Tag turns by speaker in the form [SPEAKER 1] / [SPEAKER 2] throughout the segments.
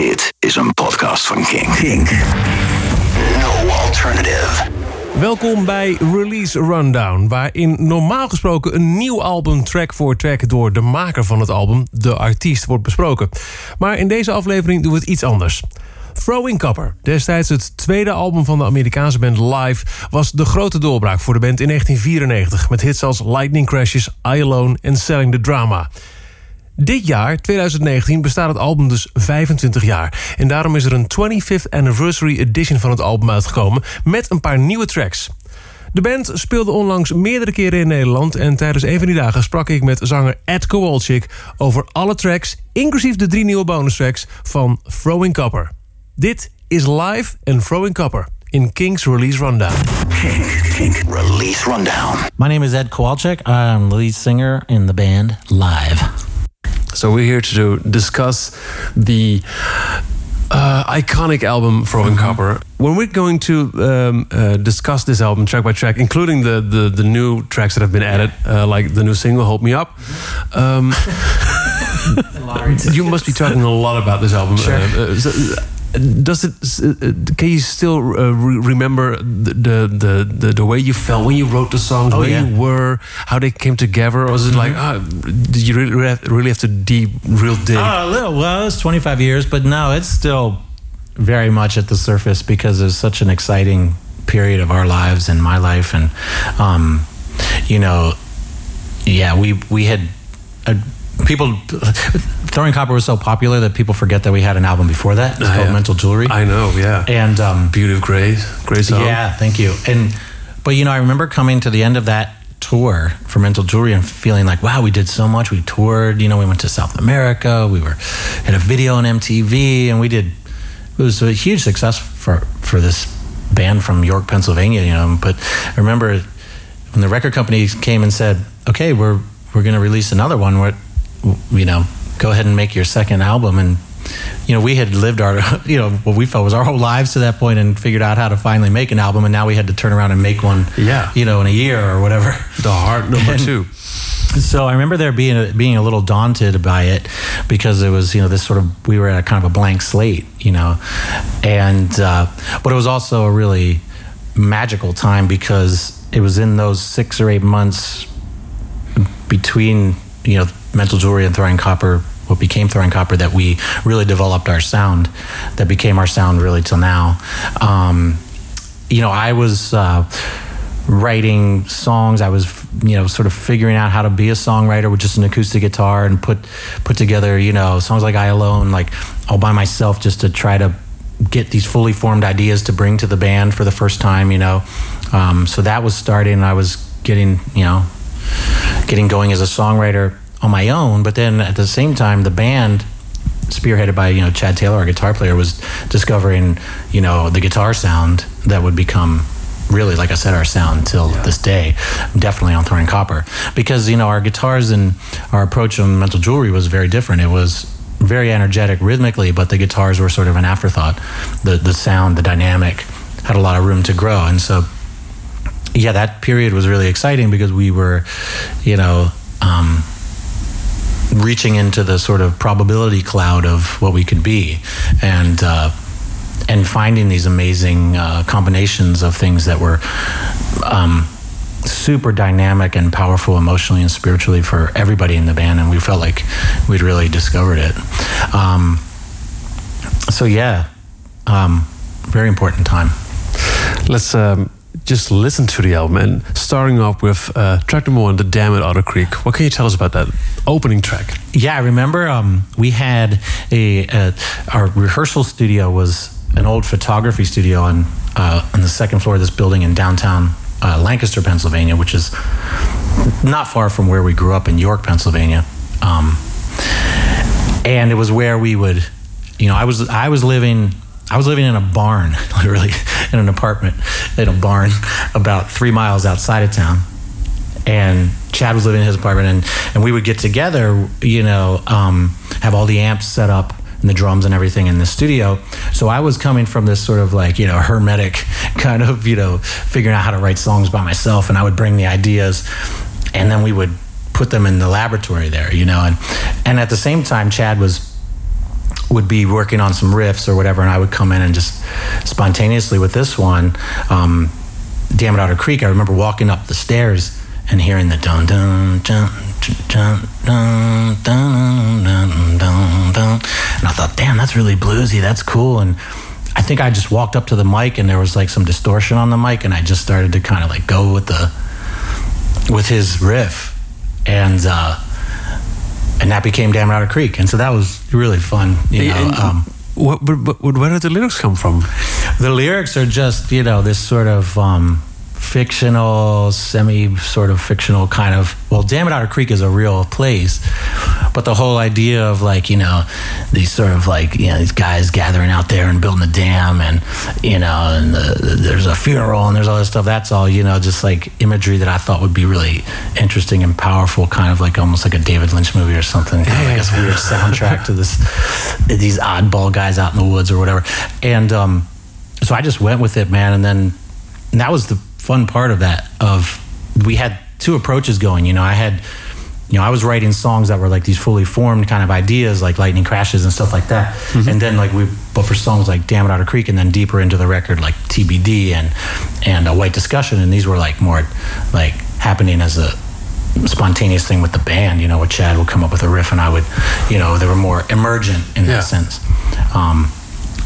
[SPEAKER 1] Dit is een podcast van Kink. Kink. No alternative.
[SPEAKER 2] Welkom bij Release Rundown, waarin normaal gesproken een nieuw album track voor track door de maker van het album, de artiest, wordt besproken. Maar in deze aflevering doen we het iets anders. Throwing Copper, destijds het tweede album van de Amerikaanse band Live, was de grote doorbraak voor de band in 1994 met hits als Lightning Crashes, I Alone en Selling the Drama. Dit jaar, 2019, bestaat het album dus 25 jaar. En daarom is er een 25th Anniversary Edition van het album uitgekomen... met een paar nieuwe tracks. De band speelde onlangs meerdere keren in Nederland... en tijdens een van die dagen sprak ik met zanger Ed Kowalczyk... over alle tracks, inclusief de drie nieuwe bonus tracks van Throwing Copper. Dit is live en Throwing Copper in King's Release Rundown.
[SPEAKER 1] Kink, Kink Release Rundown.
[SPEAKER 3] My name is Ed Kowalczyk. I'm the lead singer in the band Live.
[SPEAKER 2] So we're here to discuss the uh, iconic album Throwing
[SPEAKER 3] Mm-hmm.
[SPEAKER 2] Copper. When we're going to um, uh, discuss this album track by track, including the, the, the new tracks that have been added, uh, like the new single "Hold Me Up," um, you must be talking a lot about this album.
[SPEAKER 3] Sure.
[SPEAKER 2] Uh, uh, so, uh, does it? uh, Can you still uh, re- remember the, the the the way you felt when you wrote the songs,
[SPEAKER 3] Oh,
[SPEAKER 2] where
[SPEAKER 3] yeah.
[SPEAKER 2] You were, how they came together? Or was it like, ah, did you really have, really have to deep, real dig?
[SPEAKER 3] Uh, a little. Well, it's 25 years, but no, it's still very much at the surface because it's such an exciting period of our lives and my life, and um, you know, yeah, we we had. Uh, People, throwing copper was so popular that people forget that we had an album before that. It's
[SPEAKER 2] Ah,
[SPEAKER 3] called
[SPEAKER 2] yeah.
[SPEAKER 3] Mental Jewelry.
[SPEAKER 2] I know, yeah.
[SPEAKER 3] and um,
[SPEAKER 2] Beauty of Gray, song.
[SPEAKER 3] Yeah, thank you. And but you know, I remember coming to the end of that tour for Mental Jewelry and feeling like, wow, we did so much. We toured. You know, we went to South America. We were had a video on MTV, and we did. It was a huge success for for this band from York, Pennsylvania. You know, but I remember when the record company came and said, okay, we're we're going to release another one. What you know, go ahead and make your second album and you know, we had lived our, you know, what we felt was our whole lives to that point and figured out how to finally make an album. And now we had to turn around and make one,
[SPEAKER 2] Yeah.
[SPEAKER 3] you know, in a year or whatever.
[SPEAKER 2] The Heart number
[SPEAKER 3] And-
[SPEAKER 2] two.
[SPEAKER 3] So I remember there being a, being a little daunted by it because it was, you know, this sort of, we were at a kind of a blank slate, you know, and, uh, but it was also a really magical time because it was in those six or eight months between you know mental jewelry and throwing copper what became throwing copper that we really developed our sound that became our sound really till now. Um, you know i was uh, writing songs. I was you know sort of figuring out how to be a songwriter with just an acoustic guitar and put put together you know songs like i alone like all by myself just to try to get these fully formed ideas to bring to the band for the first time you know. Um, so that was starting. I was getting you know getting going as a songwriter on my own. But then at the same time, the band, spearheaded by you know Chad Taylor, our guitar player, was discovering you know the guitar sound that would become really, like I said, our sound till this day. Definitely on Throwing Copper because you know our guitars and our approach on Mental Jewelry was very different. It was very energetic rhythmically, but the guitars were sort of an afterthought. The the sound, the dynamic, had a lot of room to grow, and so yeah, that period was really exciting because we were, you know, um, reaching into the sort of probability cloud of what we could be, and uh, and finding these amazing uh, combinations of things that were. Um, super dynamic and powerful emotionally and spiritually for everybody in the band and we felt like we'd really discovered it um, so yeah um, very important time
[SPEAKER 2] Let's um, just listen to the album and starting off with uh, track number one, The Dam at Otter Creek. What can you tell us about that opening track?
[SPEAKER 3] Yeah, I remember um, we had a, a our rehearsal studio was an old photography studio on uh, on the second floor of this building in downtown uh, Lancaster, Pennsylvania, which is not far from where we grew up in York, Pennsylvania. Um, and it was where we would, you know, I was I was living. I was living in a barn, literally, in an apartment in a barn about three miles outside of town and Chad was living in his apartment, and, and we would get together, you know, um, have all the amps set up and the drums and everything in the studio. So I was coming from this sort of like, you know, hermetic kind of, you know, figuring out how to write songs by myself, and I would bring the ideas, and then we would put them in the laboratory there, you know, and and at the same time, Chad was would be working on some riffs or whatever, and I would come in and just spontaneously with this one, um, Dam at Otter Creek. I remember walking up the stairs and hearing the dun dun dun dun dun dun dun dun dun and I thought, damn, that's really bluesy. That's cool. And I think I just walked up to the mic and there was like some distortion on the mic, and I just started to kind of like go with the with his riff, and. uh and that became Dam at Otter Creek, and so that was really fun. You know,
[SPEAKER 2] And
[SPEAKER 3] um,
[SPEAKER 2] what, but, but where did the lyrics come from?
[SPEAKER 3] the lyrics are just you know this sort of um, fictional, semi sort of fictional kind of. Well, Dam at Otter Creek is a real place, but the whole idea of like you know these sort of like you know these guys gathering out there and building a dam and you know and the, there's a funeral and there's all this stuff. That's all you know, just like imagery that I thought would be really interesting and powerful, kind of like almost like a David Lynch movie or something. Kind of like this weird soundtrack to this these oddball guys out in the woods or whatever. And um, so I just went with it, man. And then and that was the fun part of that. Of we had two approaches going. You know, I had, you know, I was writing songs that were like these fully formed kind of ideas, like lightning crashes and stuff like that. And then like we, but for songs like Dam at Otter Creek, and then deeper into the record like TBD and and a White Discussion, and these were like more like happening as a spontaneous thing with the band, you know, where Chad would come up with a riff and I would, you know, they were more emergent in
[SPEAKER 2] Yeah.
[SPEAKER 3] that sense. Um,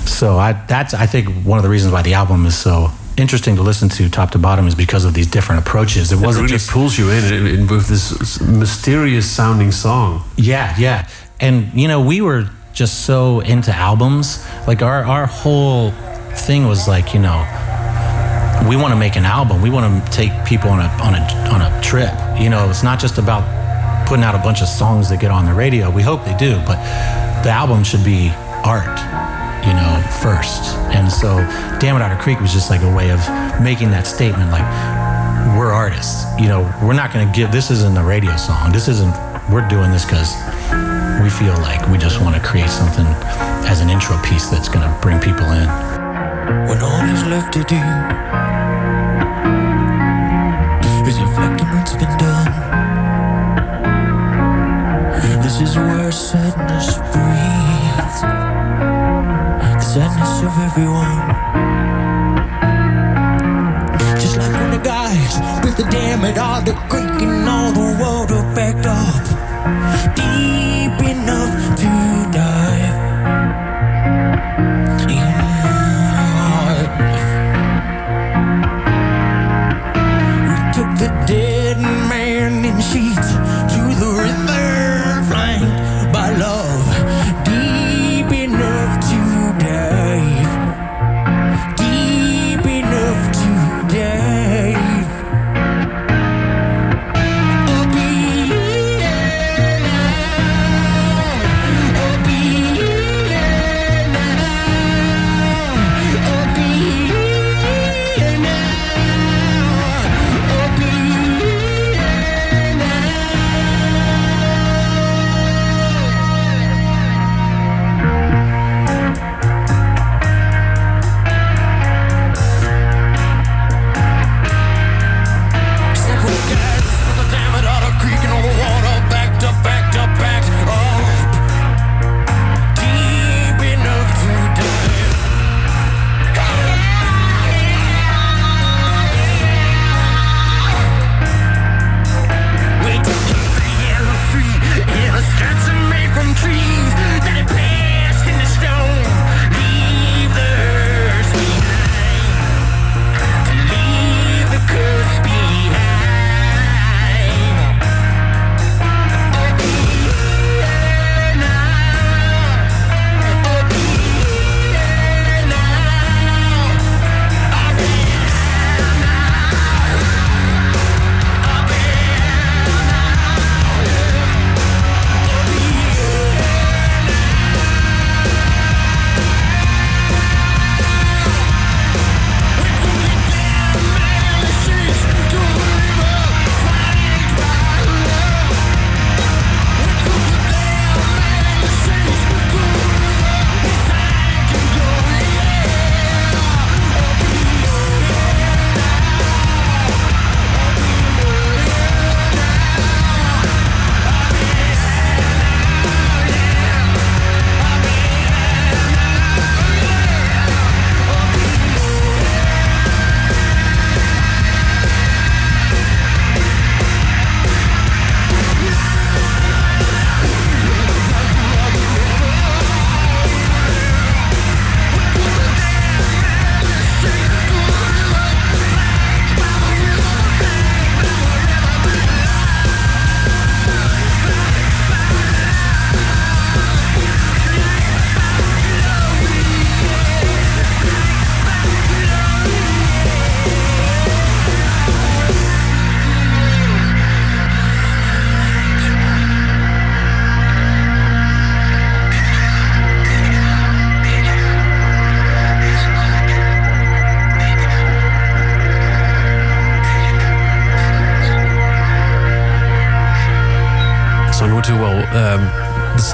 [SPEAKER 3] so I that's I think one of the reasons why the album is so interesting to listen to top to bottom is because of these different approaches. It
[SPEAKER 4] It
[SPEAKER 3] wasn't
[SPEAKER 4] really
[SPEAKER 3] just
[SPEAKER 4] pulls you in, in, in with this mysterious sounding song.
[SPEAKER 3] yeah, yeah. And you know, we were just so into albums. Like our our whole thing was like, you know, we want to make an album. We want to take people on a on a on a trip. You know, it's not just about putting out a bunch of songs that get on the radio. We hope they do, but the album should be art, first. And so Dam at Otter Creek was just like a way of making that statement like we're artists. You know, we're not going to give this isn't a radio song. This isn't we're doing this cuz we feel like we just want to create something as an intro piece that's going to bring people in.
[SPEAKER 5] When all is left to do is reflect on what's been done. This is where sadness breathes, the sadness of everyone. Just like when the guys with the dam it all the creek and all the water backed up deep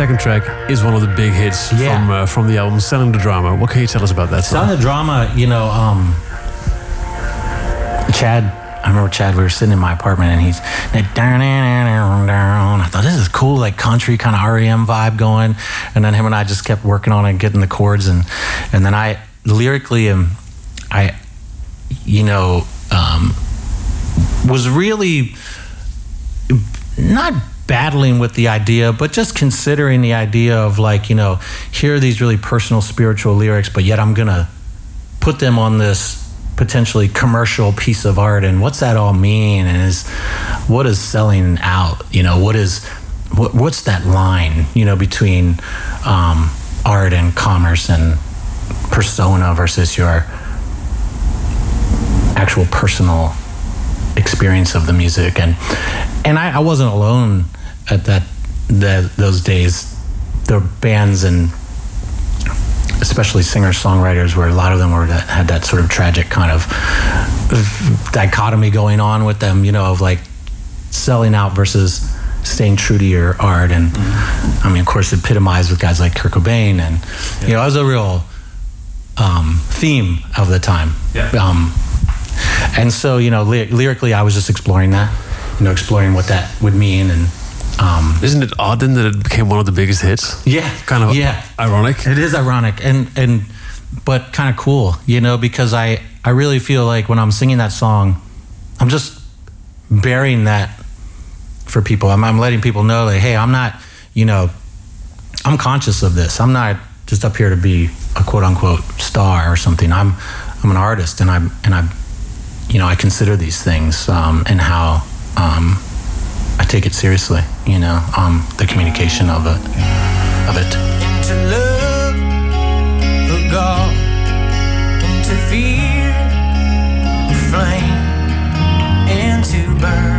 [SPEAKER 4] second track is one of the big hits
[SPEAKER 3] Yeah.
[SPEAKER 4] from uh, from the album "Selling the Drama." What can you tell us about that song?
[SPEAKER 3] of drama, you know, um, Chad, I remember Chad, we were sitting in my apartment and he's, I thought this is cool, like country kind of REM vibe going. And then him and I just kept working on it, getting the chords. And, and then I lyrically am, I, you know, um, was really not battling with the idea, but just considering the idea of like, you know, here are these really personal spiritual lyrics, but yet I'm going to put them on this potentially commercial piece of art and what's that all mean? And is what is selling out? You know what is what, what's that line you know between um, art and commerce and persona versus your actual personal experience of the music? And and I, I wasn't alone at that that those days there were bands and especially singer songwriters where a lot of them were that had that sort of tragic kind of dichotomy going on with them you know of like selling out versus staying true to your art. And i mean of course epitomized with guys like kurt cobain and you know it was a real um, theme of the time.
[SPEAKER 4] Yeah.
[SPEAKER 3] um, and so you know ly- lyrically i was just exploring that you know exploring what that would mean and um,
[SPEAKER 4] Isn't it odd then that it became one of the biggest hits?
[SPEAKER 3] yeah
[SPEAKER 4] Kind of
[SPEAKER 3] yeah
[SPEAKER 4] ironic.
[SPEAKER 3] it is ironic and and but kind of cool, you know, because I I really feel like when I'm singing that song, I'm just bearing that for people. I'm, I'm letting people know that hey, I'm not, you know, I'm conscious of this. I'm not just up here to be a quote unquote star or something. I'm I'm an artist and I'm and I, you know, I consider these things um, and how um, I take it seriously. You know, um, the communication of it of it.
[SPEAKER 5] love the God fear the flame burn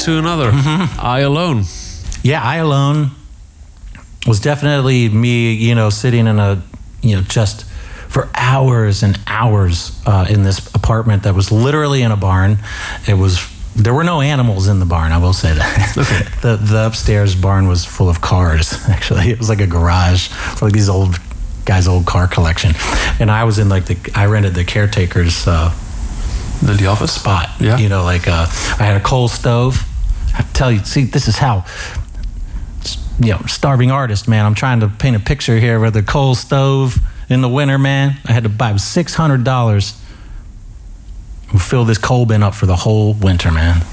[SPEAKER 5] to
[SPEAKER 4] another.
[SPEAKER 3] Mm-hmm.
[SPEAKER 4] I alone.
[SPEAKER 3] yeah, I alone was definitely me, you know, sitting in a, you know, just for hours and hours uh, in this apartment that was literally in a barn. It was. There were no animals in the barn. I will say that. the the upstairs barn was full of cars. Actually, it was like a garage for like these old guys' old car collection. And I was in like the. I rented the caretaker's uh,
[SPEAKER 4] The, the office.
[SPEAKER 3] spot.
[SPEAKER 4] Yeah.
[SPEAKER 3] You know, like uh, I had a coal stove. Tell you, see, this is how, you know, starving artist, man. I'm trying to paint a picture here with a coal stove in the winter, man. I had to buy six hundred dollars. Fill this coal bin up for the whole winter, man.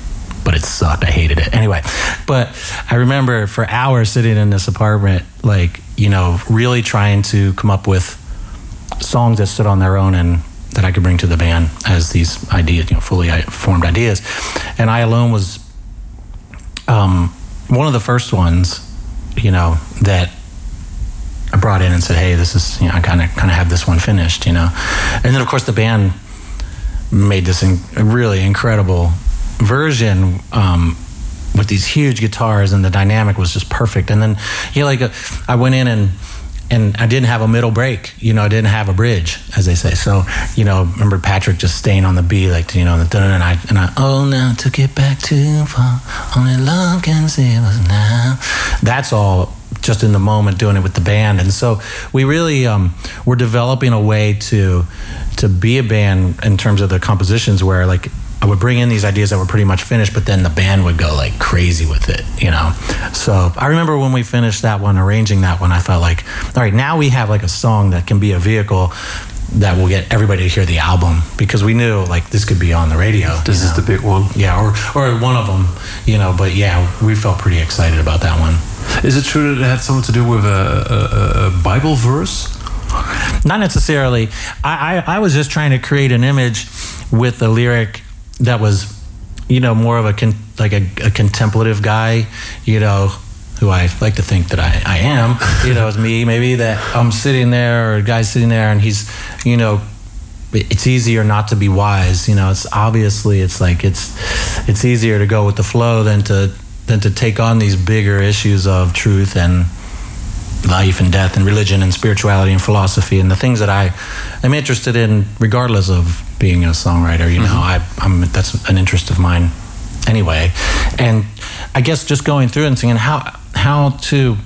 [SPEAKER 3] But it sucked. I hated it. Anyway, but I remember for hours sitting in this apartment, like, you know, really trying to come up with songs that stood on their own and that I could bring to the band as these ideas, you know, fully uh, formed ideas. And I alone was um, one of the first ones, you know, that I brought in and said, "Hey, this is you know, I kind of kind of have this one finished," you know. And then of course the band made this in, really incredible version um, with these huge guitars, and the dynamic was just perfect. And then you know, like uh, I went in and and I didn't have a middle break. You know, I didn't have a bridge, as they say. So, you know, remember Patrick just staying on the beat, like you know, and I and I oh now took it back too far. Only love can save us now. That's all just in the moment doing it with the band, and so we really um, we're developing a way to to be a band in terms of the compositions where like I would bring in these ideas that were pretty much finished, but then the band would go like crazy with it, you know. So I remember when we finished that one, arranging that one, I felt like, all right, now we have like a song that can be a vehicle that will get everybody to hear the album because we knew like this could be on the radio.
[SPEAKER 4] This is
[SPEAKER 3] know?
[SPEAKER 4] the big one.
[SPEAKER 3] yeah, or or one of them, you know. But yeah, we felt pretty excited about that one.
[SPEAKER 4] Is it true that it had something to do with a, a, a Bible verse?
[SPEAKER 3] Not necessarily. I, I, I was just trying to create an image with the lyric that was, you know, more of a con, like a, a contemplative guy, you know, who I like to think that I, I am. You know, it's me maybe that I'm sitting there or a guy's sitting there and he's, you know, it's easier not to be wise. You know, it's obviously it's like it's it's easier to go with the flow than to than to take on these bigger issues of truth and life and death and religion and spirituality and philosophy and the things that I am interested in regardless of being a songwriter you know I, I'm that's an interest of mine anyway. And I guess just going through and thinking how how to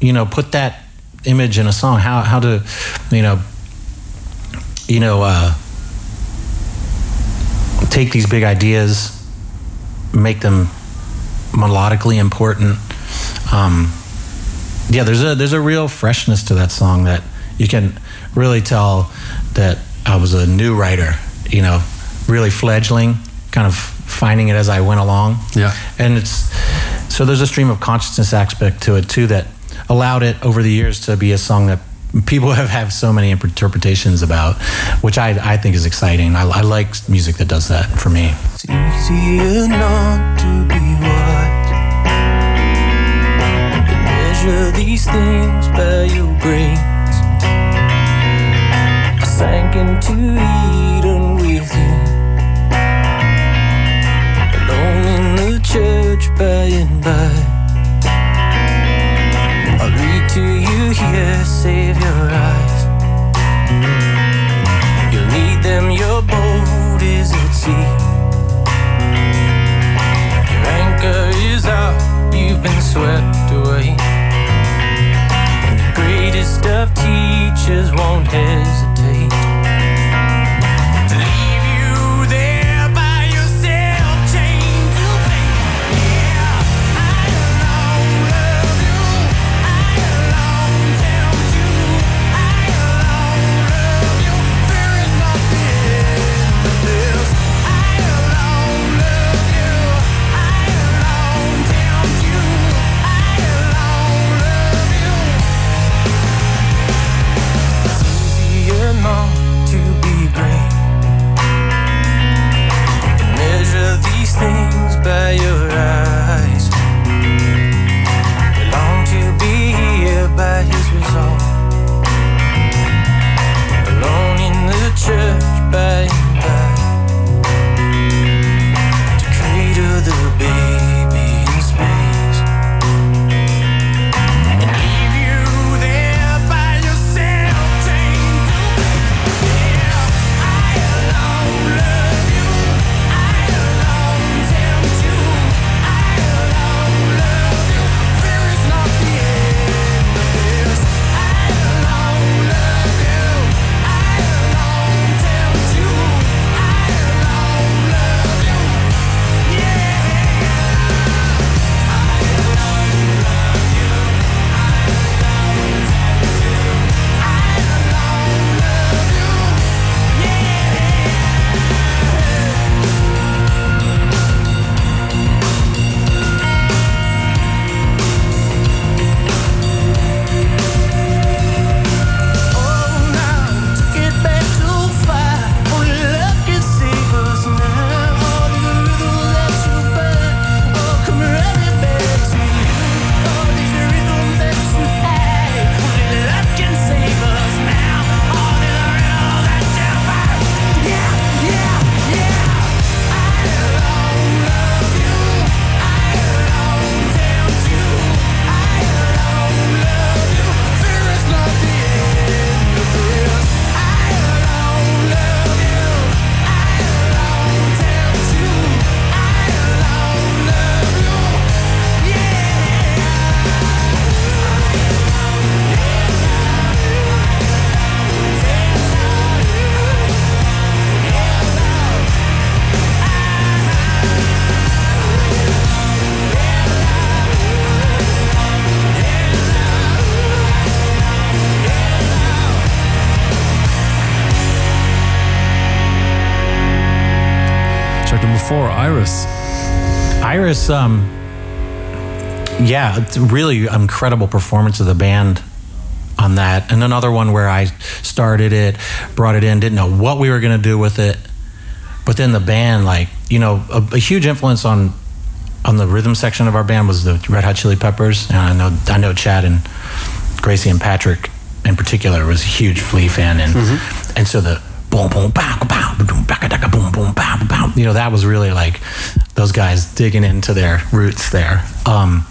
[SPEAKER 3] you know put that image in a song how how to you know you know uh take these big ideas make them melodically important um yeah, there's a there's a real freshness to that song that you can really tell that I was a new writer, you know, really fledgling, kind of finding it as I went along.
[SPEAKER 4] Yeah.
[SPEAKER 3] And it's so there's a stream of consciousness aspect to it too that allowed it over the years to be a song that people have have so many interpretations about, which I I think is exciting. I, I like music that does that for me.
[SPEAKER 5] Measure these things by your brains. I sank into Eden with you. Alone in the church by and by. I'll read to you here, save your eyes. You'll need them, your boat is at sea. Your anchor is out, you've been swept away. Of teachers won't hesitate
[SPEAKER 4] Iris,
[SPEAKER 3] um, yeah, it's really incredible performance of the band on that. And another one where I started it, brought it in, didn't know what we were going to do with it. But then the band, like, you know, a, a huge influence on on the rhythm section of our band was the Red Hot Chili Peppers. And I know I know Chad and Gracey and Patrick in particular was a huge Flea fan, and and so the boom boom pow pow boom baka daka boom boom pow pow. You know that was really like those guys digging into their roots there. Um,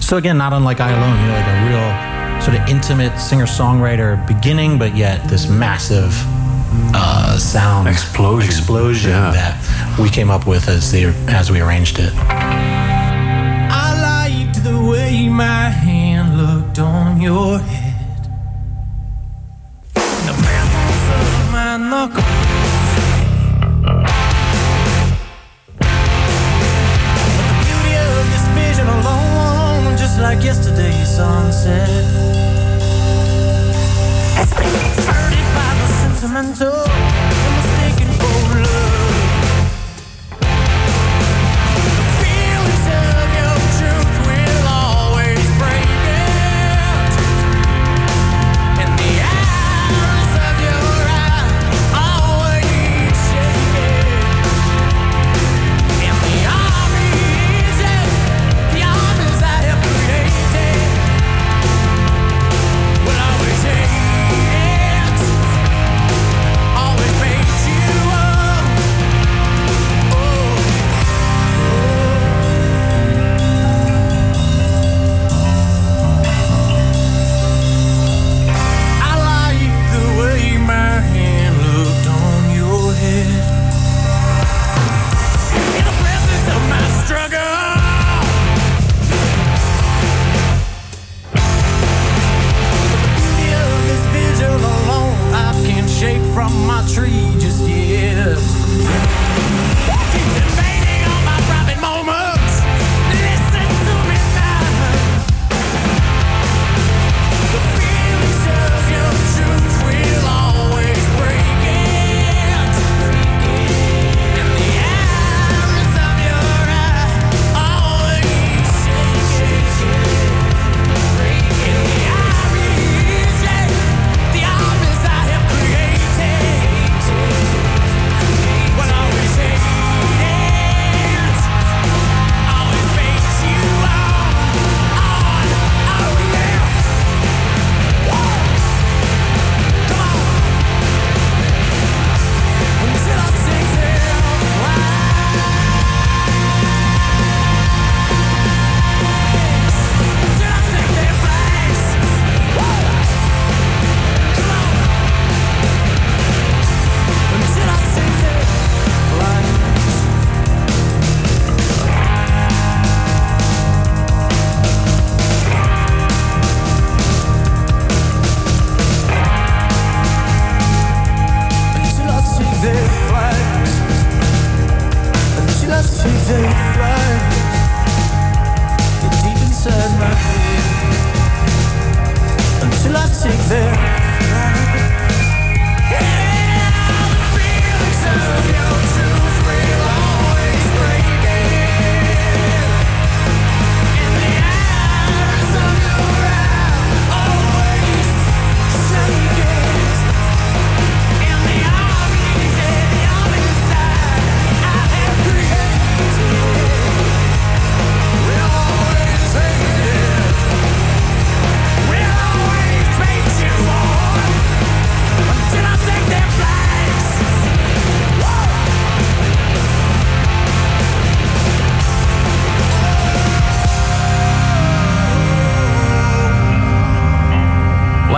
[SPEAKER 3] so again, not unlike I Alone, you know, like a real sort of intimate singer songwriter beginning, but yet this massive uh, sound
[SPEAKER 4] Explosion.
[SPEAKER 3] explosion
[SPEAKER 4] Yeah.
[SPEAKER 3] that we came up with as they as we arranged it.
[SPEAKER 5] I liked the way my hand looked on your head. The presence of my knuckles. Like yesterday's sunset. Hurted by the sentimental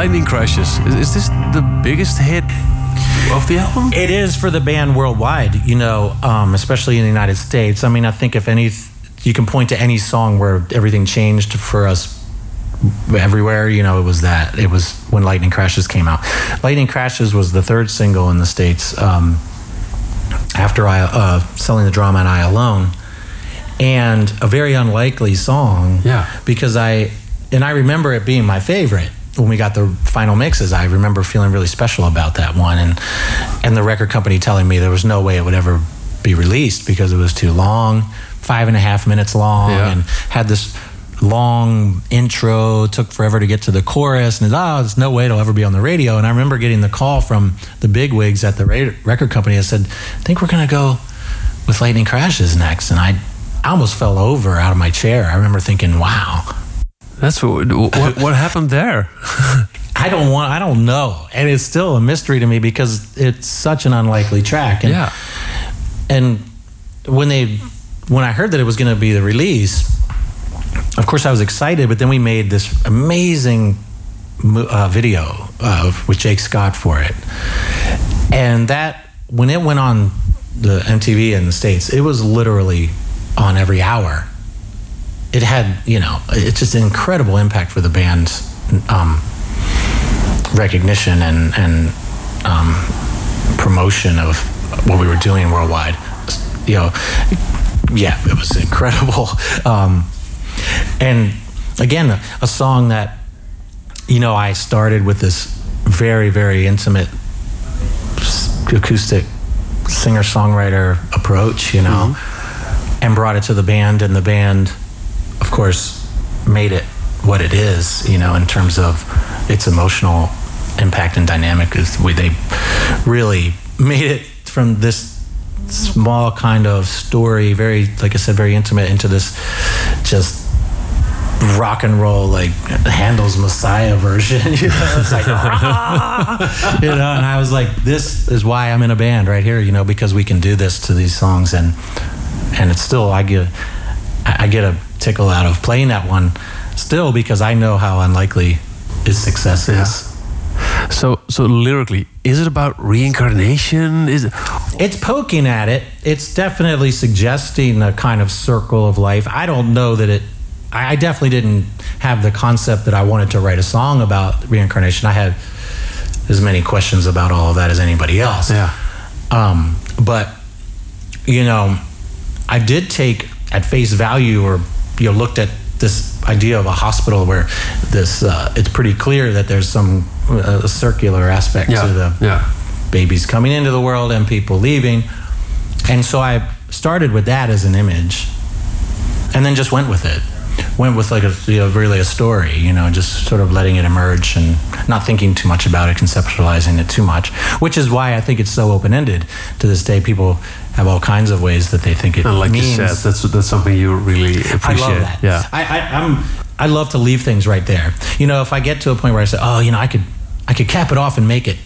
[SPEAKER 4] Lightning Crashes. Is, is this the biggest hit of the album?
[SPEAKER 3] It is for the band worldwide, you know, um, especially in the United States. I mean, I think if any, you can point to any song where everything changed for us everywhere. You know, it was that. It was when Lightning Crashes came out. Lightning Crashes was the third single in the states um, after I uh, selling the drama and I alone, and a very unlikely song.
[SPEAKER 4] Yeah.
[SPEAKER 3] because I and I remember it being my favorite when we got the final mixes. I remember feeling really special about that one, and and the record company telling me there was no way it would ever be released because it was too long, five and a half minutes long,
[SPEAKER 2] Yeah.
[SPEAKER 3] and had this long intro. Took forever to get to the chorus, and oh, there's no way it'll ever be on the radio. And I remember getting the call from the big wigs at the record company. that said, "I think we're gonna go with Lightning Crashes next," and I. I almost fell over out of my chair. I remember thinking, "Wow,
[SPEAKER 2] That's what, what, what happened there.
[SPEAKER 3] I don't want. I don't know, and it's still a mystery to me because it's such an unlikely track. And,
[SPEAKER 2] Yeah.
[SPEAKER 3] And when they, when I heard that it was going to be the release, of course I was excited. But then we made this amazing uh, video of with Jake Scott for it, and that when it went on the MTV in the states, it was literally on every hour it had you know it's just an incredible impact for the band's um, recognition and and um, promotion of what we were doing worldwide. You know yeah it was incredible. Um, and again a, a song that you know I started with this very very intimate acoustic singer songwriter approach you know and brought it to the band and the band of course made it what it is you know in terms of its emotional impact and dynamic is we they really made it from this small kind of story very like i said very intimate into this just rock and roll like Handel's Messiah version. You know, it's like you know, and I was like, this is why I'm in a band right here. You know, because we can do this to these songs, and and it's still I get I get a tickle out of playing that one still because I know how unlikely its success is.
[SPEAKER 2] So, so lyrically, is it about reincarnation? Is it?
[SPEAKER 3] It's poking at it. It's definitely suggesting a kind of circle of life. I don't know that it. I I definitely didn't have the concept that I wanted to write a song about reincarnation. I had as many questions about all of that as anybody else.
[SPEAKER 2] Yeah.
[SPEAKER 3] Um, but you know, I did take at face value, or you know, looked at this idea of a hospital where this. Uh, it's pretty clear that there's some uh, circular aspect
[SPEAKER 2] Yeah.
[SPEAKER 3] to the
[SPEAKER 2] Yeah.
[SPEAKER 3] babies coming into the world and people leaving. And so I started with that as an image and then just went with it. Went with like a you know, really a story, you know, just sort of letting it emerge and not thinking too much about it, conceptualizing it too much, which is why I think it's so open ended. To this day, people have all kinds of ways that they think it
[SPEAKER 2] And like
[SPEAKER 3] means.
[SPEAKER 2] you said, that's that's something you really appreciate.
[SPEAKER 3] I love that.
[SPEAKER 2] Yeah.
[SPEAKER 3] I, I, I'm. I love to leave things right there. You know, if I get to a point where I say, "Oh, you know, I could, I could cap it off and make it,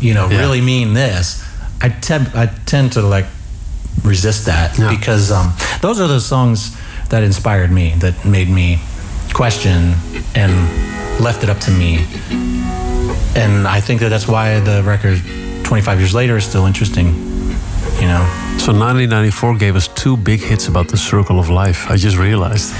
[SPEAKER 3] you know,
[SPEAKER 2] Yeah.
[SPEAKER 3] really mean this," I tend, I tend to like resist that
[SPEAKER 2] Yeah.
[SPEAKER 3] because um, those are the songs that inspired me, that made me question and left it up to me. And I think that that's why the record, 25 years later, is still interesting. You know.
[SPEAKER 2] So 1994 gave us two big hits about the circle of life. I just realized.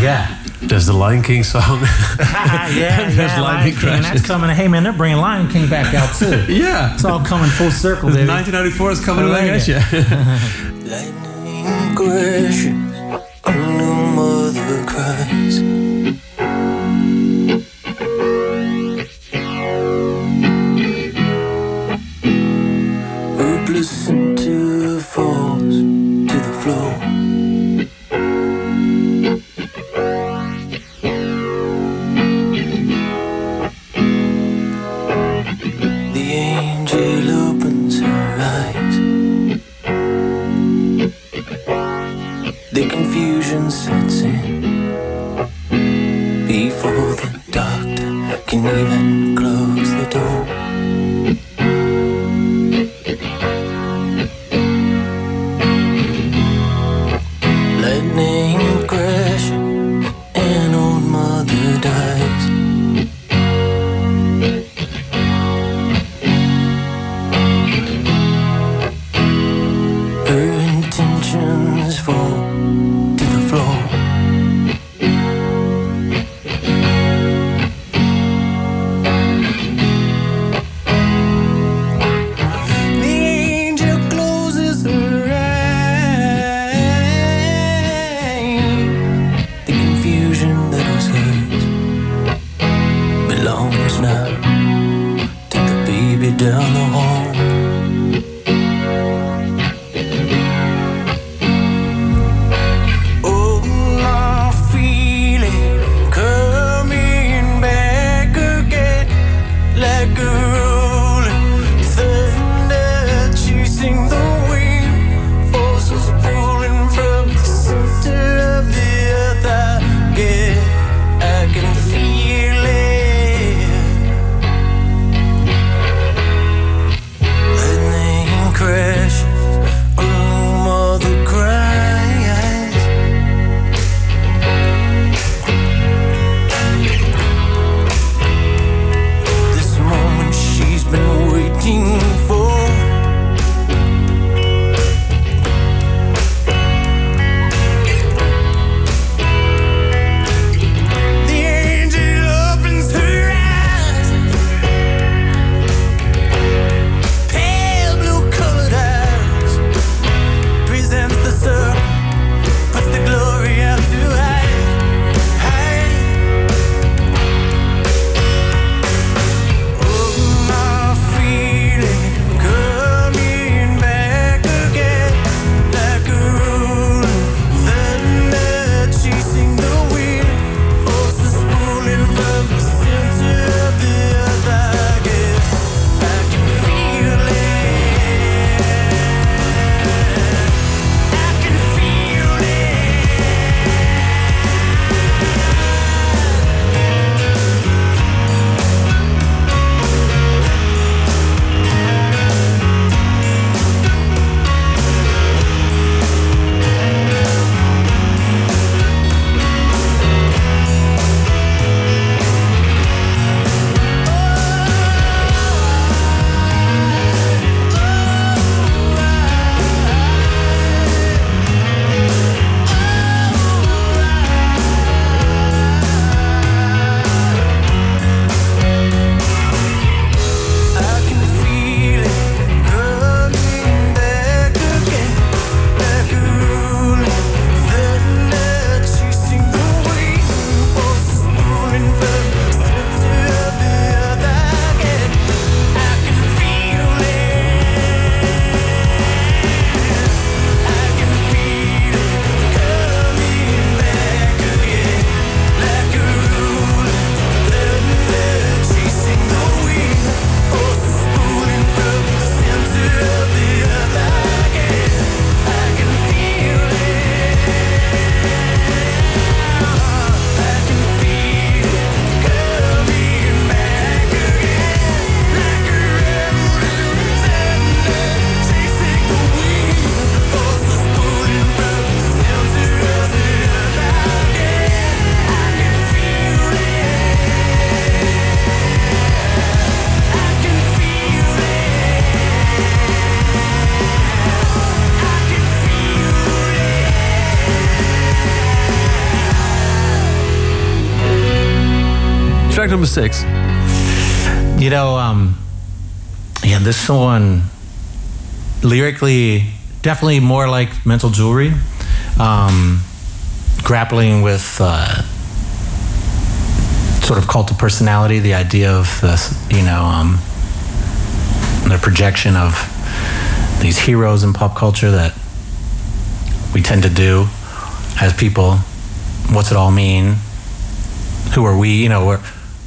[SPEAKER 3] Yeah.
[SPEAKER 2] There's the Lion King song.
[SPEAKER 3] yeah,
[SPEAKER 2] There's
[SPEAKER 3] yeah,
[SPEAKER 2] Lightning
[SPEAKER 3] Lion King.
[SPEAKER 2] Crashes.
[SPEAKER 3] That's coming. Hey, man, they're bringing Lion King back out too.
[SPEAKER 2] yeah.
[SPEAKER 3] It's all coming full circle, baby.
[SPEAKER 2] 1994 is coming
[SPEAKER 3] I
[SPEAKER 2] back
[SPEAKER 3] like
[SPEAKER 2] at you.
[SPEAKER 5] Lightning crashes, a new mother cries. Can even
[SPEAKER 4] six.
[SPEAKER 5] You know, um, yeah, this one lyrically definitely more like mental jewelry, um, grappling with uh, sort of cult of personality, the idea of the you know um, the projection of these heroes in pop culture that we tend to do as people. What's it all mean? Who are we? You know, where,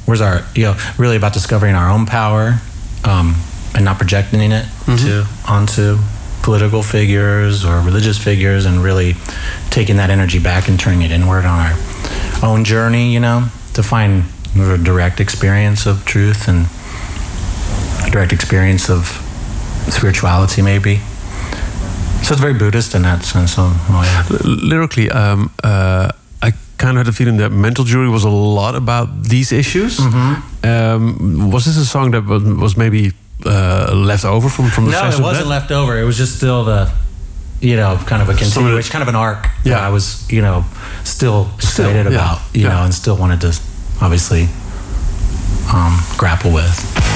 [SPEAKER 5] where's our you know really about discovering our own power um, and not projecting it to onto political figures or religious figures and really taking that energy back and turning it inward on our own journey. You know, to find a direct experience of truth and a direct experience of spirituality, maybe. So it's very Buddhist in that sense. So, oh, yeah.
[SPEAKER 4] lyrically, um, uh, kind of had a feeling that Mental Jewelry was a lot about these issues.
[SPEAKER 5] Mm-hmm.
[SPEAKER 4] Um, was this a song that was, maybe uh, left over from, from the
[SPEAKER 5] No,
[SPEAKER 4] session
[SPEAKER 5] it wasn't left over. It was just still the, you know, kind of a continuation, kind of an arc.
[SPEAKER 4] Yeah.
[SPEAKER 5] that I was, you know, still
[SPEAKER 4] Still,
[SPEAKER 5] excited
[SPEAKER 4] yeah,
[SPEAKER 5] about, you
[SPEAKER 4] yeah.
[SPEAKER 5] know, and still wanted to, obviously, um, grapple with.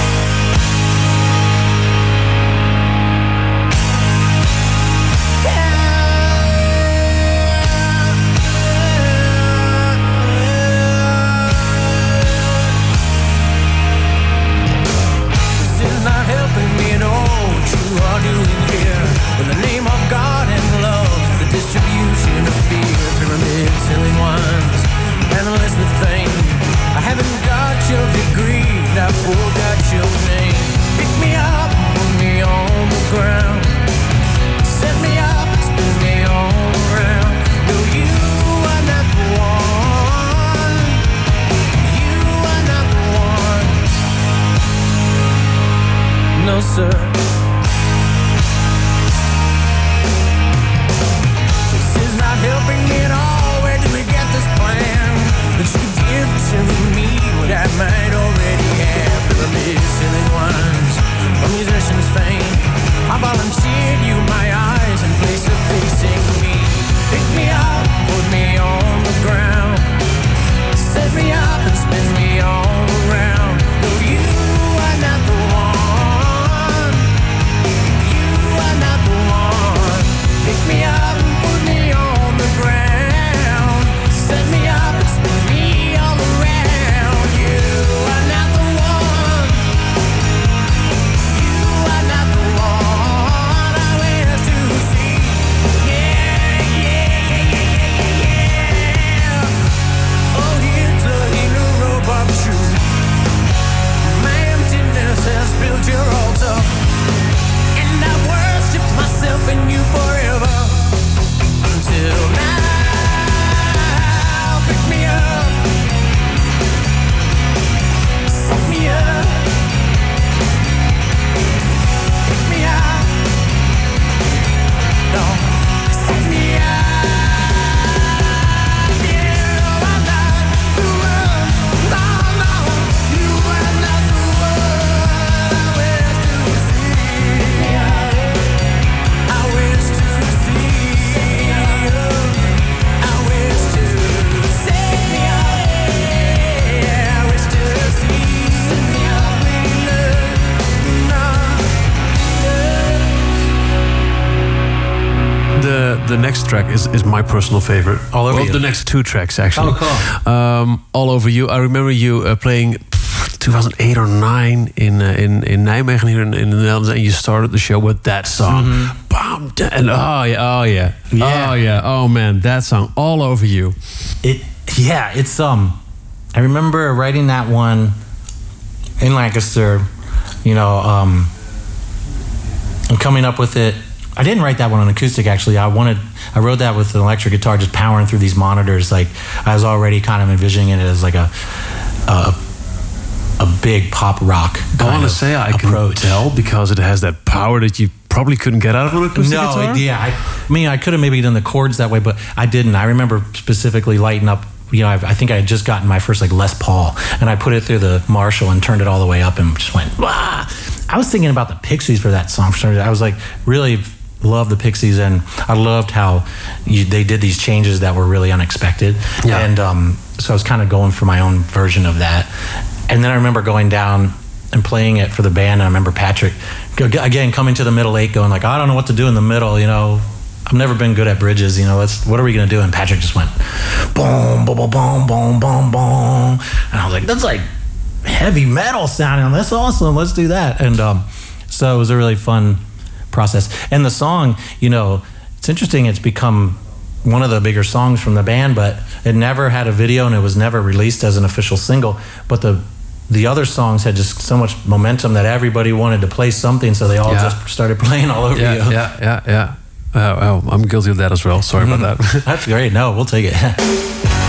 [SPEAKER 4] Track is, is my personal favorite.
[SPEAKER 5] All Over
[SPEAKER 4] well,
[SPEAKER 5] You.
[SPEAKER 4] the next two tracks actually.
[SPEAKER 5] Oh, cool.
[SPEAKER 4] Um, All over you. I remember you uh, playing 2008 or nine in uh, in in Nijmegen here in, in the Netherlands, and you started the show with that song. Bam, da- and oh yeah, oh yeah.
[SPEAKER 5] Yeah.
[SPEAKER 4] oh yeah, oh man, that song. All over you.
[SPEAKER 5] It yeah, it's um I remember writing that one in Lancaster, you know, um and coming up with it. I didn't write that one on acoustic actually. I wanted I wrote that with an electric guitar just powering through these monitors like I was already kind of envisioning it as like a a, a big pop rock
[SPEAKER 4] I want to say I
[SPEAKER 5] approach.
[SPEAKER 4] can tell because it has that power that you probably couldn't get out of an acoustic
[SPEAKER 5] no,
[SPEAKER 4] guitar.
[SPEAKER 5] it- yeah. I, I mean, I could have maybe done the chords that way, but I didn't. I remember specifically lighting up. You know, I, I think I had just gotten my first like Les Paul, and I put it through the Marshall and turned it all the way up, and just went. Wah! I was thinking about the Pixies for that song. For some reason. I was like, really love the Pixies, and I loved how you, they did these changes that were really unexpected.
[SPEAKER 4] Yeah.
[SPEAKER 5] And um, so I was kind of going for my own version of that. And then I remember going down and playing it for the band. And I remember Patrick again coming to the middle eight, going like, I don't know what to do in the middle. You know, I've never been good at bridges. You know, let's what are we gonna do? And Patrick just went boom, boom, boom, boom, boom, boom, boom. And I was like, that's like heavy metal sounding. That's awesome. Let's do that. And um, so it was a really fun process. And the song, you know, it's interesting. It's become one of the bigger songs from the band, but it never had a video and it was never released as an official single. But the the other songs had just so much momentum that everybody wanted to play something, so they all
[SPEAKER 4] Yeah.
[SPEAKER 5] just started playing all over
[SPEAKER 4] Yeah,
[SPEAKER 5] you.
[SPEAKER 4] yeah, yeah, yeah. Oh, oh, I'm guilty of that as well. Sorry about mm-hmm. that.
[SPEAKER 5] That's great. No, we'll take it.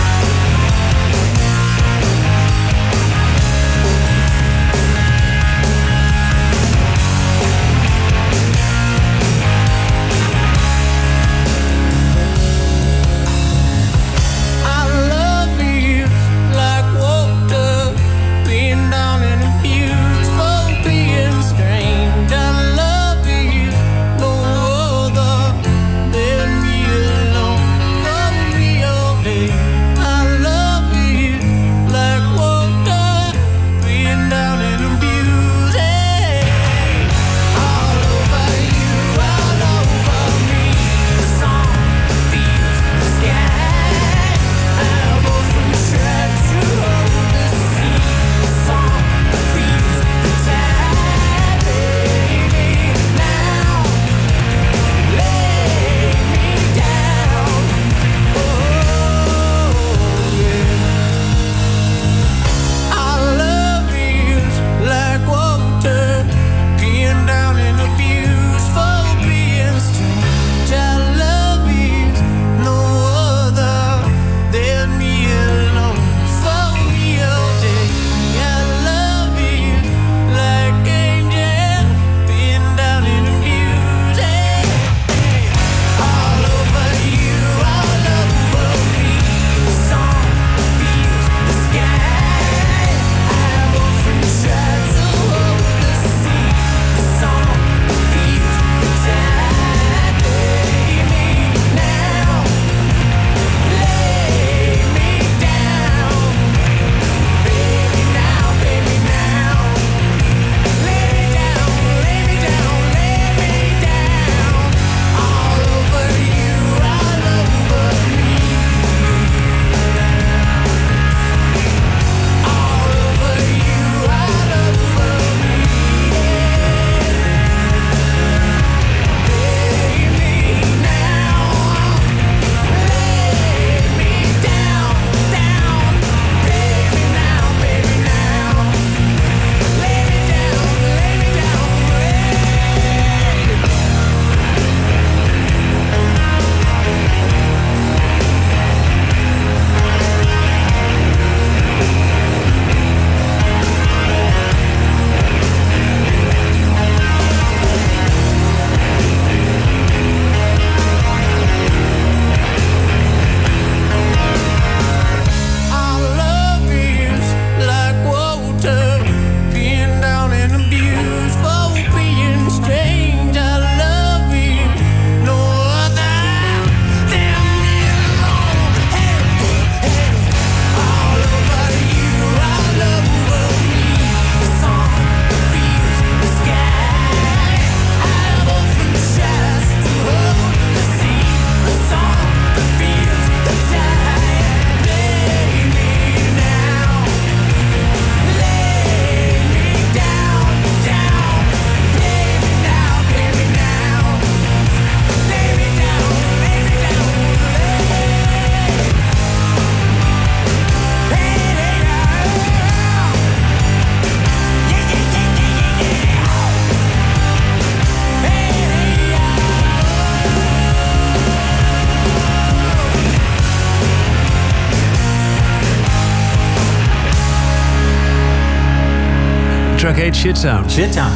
[SPEAKER 4] Shit Sound.
[SPEAKER 5] Shit town.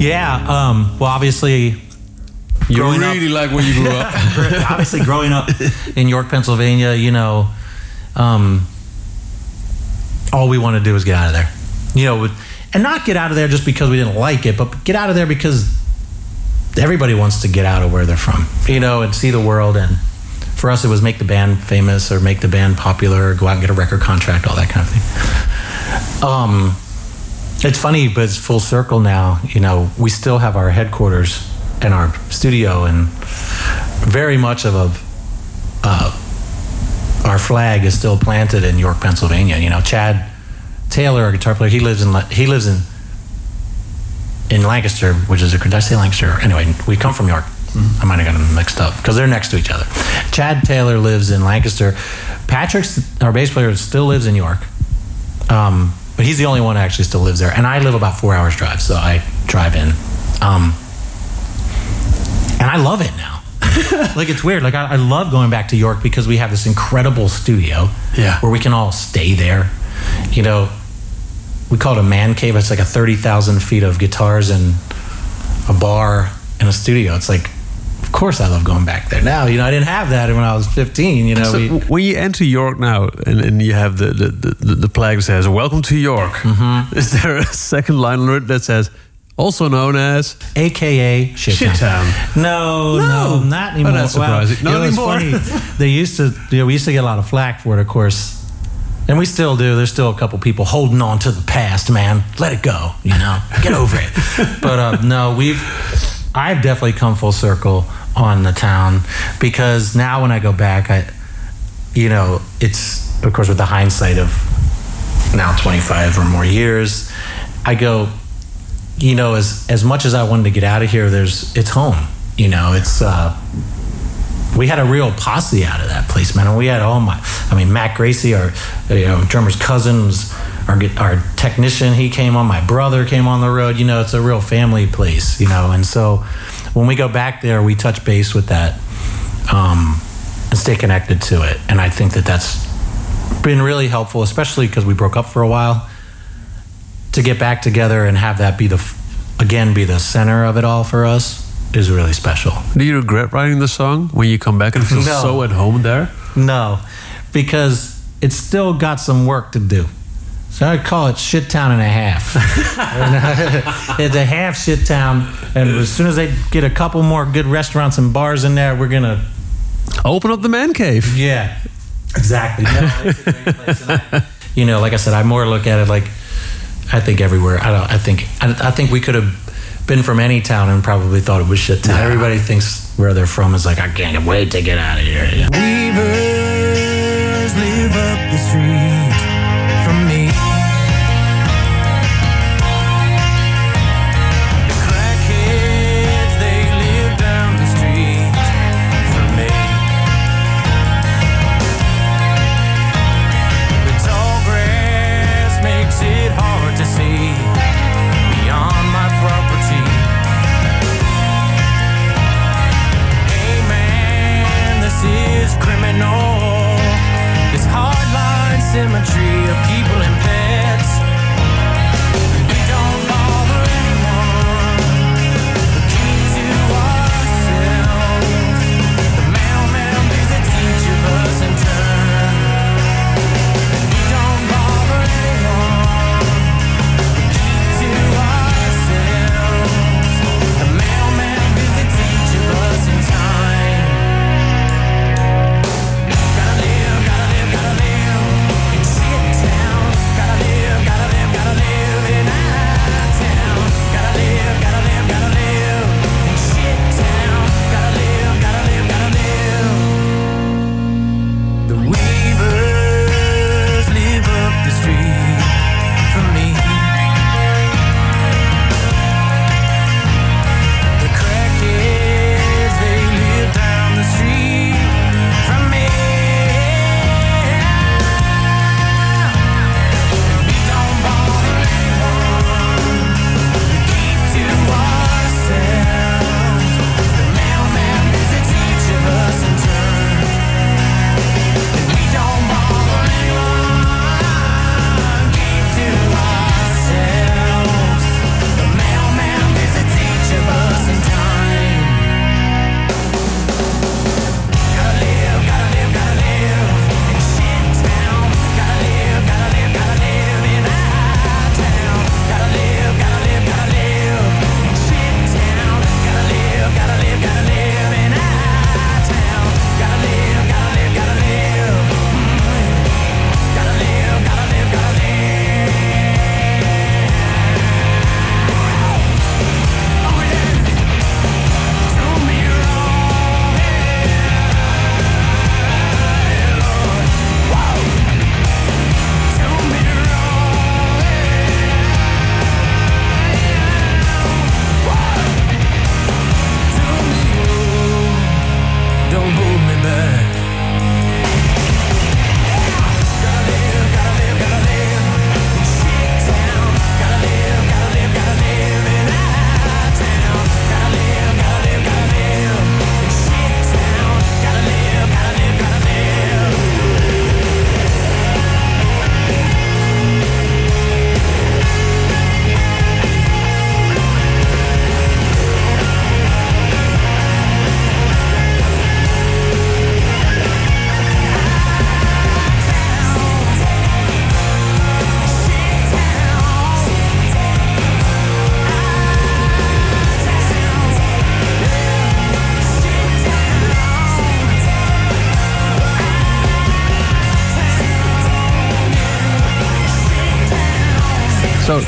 [SPEAKER 5] Yeah. Um, well, obviously,
[SPEAKER 4] You
[SPEAKER 5] growing up-
[SPEAKER 4] really like where you grew up.
[SPEAKER 5] obviously growing up in York, Pennsylvania, you know, um, all we want to do is get out of there. You know, and not get out of there just because we didn't like it, but get out of there because everybody wants to get out of where they're from, you know, and see the world. And for us, it was make the band famous or make the band popular or go out and get a record contract, all that kind of thing.
[SPEAKER 3] Um, it's funny, but it's full circle now. You know, we still have our headquarters and our studio, and very much of a uh, our flag is still planted in York, Pennsylvania. You know, Chad Taylor, our guitar player, he lives in he lives in in Lancaster, which is a did I say Lancaster? Anyway, we come from York. I might have gotten them mixed up because they're next to each other. Chad Taylor lives in Lancaster. Patrick's our bass player still lives in York, um, but he's the only one who actually still lives there. And I live about four hours drive, so I drive in, um, and I love it now. like it's weird. Like I, I love going back to York because we have this incredible studio,
[SPEAKER 4] Yeah.
[SPEAKER 3] where we can all stay there. You know, we call it a man cave. It's like a thirty thousand feet of guitars and a bar and a studio. It's like, of course, I love going back there now. You know, I didn't have that when I was fifteen. You know,
[SPEAKER 4] So
[SPEAKER 3] we-
[SPEAKER 4] when you enter York now and, and you have the, the, the, the plaque that says, Welcome to York,
[SPEAKER 3] Mm-hmm.
[SPEAKER 4] is there a second line on it that says, also known as
[SPEAKER 3] AKA Shit,
[SPEAKER 4] Town?
[SPEAKER 3] No, no,
[SPEAKER 4] No.
[SPEAKER 3] not anymore.
[SPEAKER 4] Oh, that's surprising.
[SPEAKER 3] you
[SPEAKER 4] Not
[SPEAKER 3] know, it's
[SPEAKER 4] anymore.
[SPEAKER 3] funny. They used to, you know, we used to get a lot of flack for it, of course, and we still do. There's still a couple people holding on to the past, man. Let it go, you know, get over it. But uh, no, we've, I've definitely come full circle on the town because now when I go back, I, you know, it's of course with the hindsight of now 25 or more years, I go, you know, as as much as I wanted to get out of here, there's it's home. You know, it's uh, we had a real posse out of that place, man. And we had all my, I mean, Matt Gracey, our you know drummer's cousin, was our our technician. He came on. My brother came on the road. You know, it's a real family place. You know, and so when we go back there, we touch base with that um, and stay connected to it. And I think that that's been really helpful, especially because we broke up for a while to get back together and have that be the again be the center of it all for us is really special.
[SPEAKER 4] Do you regret writing the song when you come back and feel
[SPEAKER 3] No.
[SPEAKER 4] so at home there?
[SPEAKER 3] No, because it's still got some work to do. So I call it shit town and a half. it's a half shit town, and as soon as they get a couple more good restaurants and bars in there, we're gonna
[SPEAKER 4] Open up the man cave.
[SPEAKER 3] yeah, exactly. No, it's a great place. And I, you know, like I said, I more look at it like I think everywhere. I don't. I think. I, I think we could have been from any town and probably thought it was shit town. Everybody thinks where they're from is like I can't wait to get out of here. Yeah.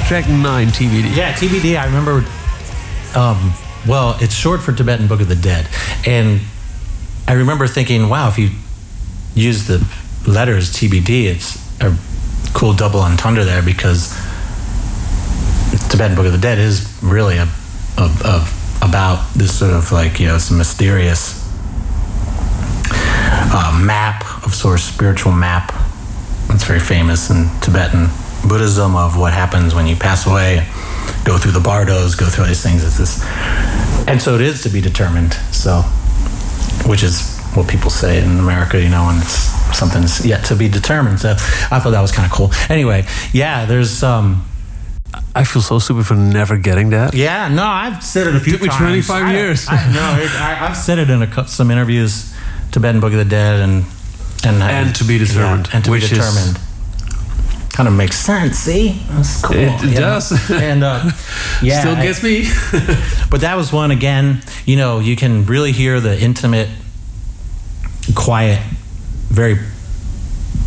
[SPEAKER 4] Track nine, TBD.
[SPEAKER 3] Yeah, TBD. I remember. Um, well, it's short for Tibetan Book of the Dead, and I remember thinking, "Wow, if you use the letters TBD, it's a cool double entendre there because Tibetan Book of the Dead is really a, a, a about this sort of like you know some mysterious uh, map of sort of spiritual map. It's very famous in Tibetan Buddhism of what happens when you pass away, go through the bardos, go through all these things. It's this, and so it is to be determined. So, which is what people say in America, you know, and it's something's yet to be determined. So I thought that was kind of cool. Anyway, yeah, there's um.
[SPEAKER 4] I feel so stupid for never getting that.
[SPEAKER 3] Yeah, no, I've said it a few
[SPEAKER 4] Took me
[SPEAKER 3] times.
[SPEAKER 4] 25
[SPEAKER 3] I-
[SPEAKER 4] years.
[SPEAKER 3] I, no, it, I, I've said it in a, some interviews, Tibetan Book of the Dead, and and
[SPEAKER 4] And to be determined,
[SPEAKER 3] yeah, and to
[SPEAKER 4] which
[SPEAKER 3] be
[SPEAKER 4] is-
[SPEAKER 3] determined. Kind of makes sense. See, that's cool.
[SPEAKER 4] It
[SPEAKER 3] know?
[SPEAKER 4] does.
[SPEAKER 3] and uh, yeah,
[SPEAKER 4] Still
[SPEAKER 3] I-
[SPEAKER 4] gets me.
[SPEAKER 3] but that was one again. You know, you can really hear the intimate, quiet, very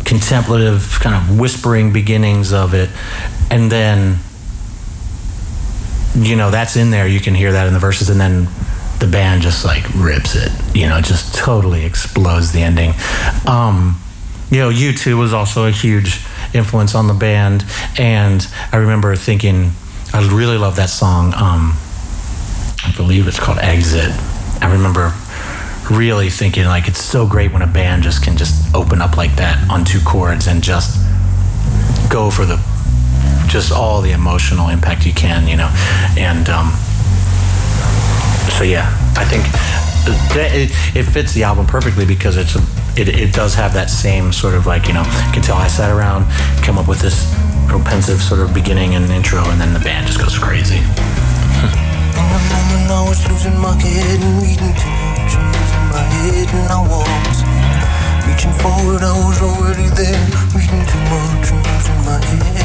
[SPEAKER 3] contemplative, kind of whispering beginnings of it, and then you know that's in there. You can hear that in the verses, and then the band just like rips it. You know, just totally explodes the ending. Um, you know, U2 was also a huge influence on the band, and I remember thinking, I really love that song. Um, I believe it's called Exit. I remember really thinking like it's so great when a band just can just open up like that on two chords and just go for the just all the emotional impact you can, you know. And um, so yeah, I think it, it fits the album perfectly because it's a, it, it does have that same sort of like you know you can tell I sat around come up with this pensive sort of beginning and intro and then the band just goes crazy.
[SPEAKER 5] Reaching forward, I was already there, reading too much and losing my head.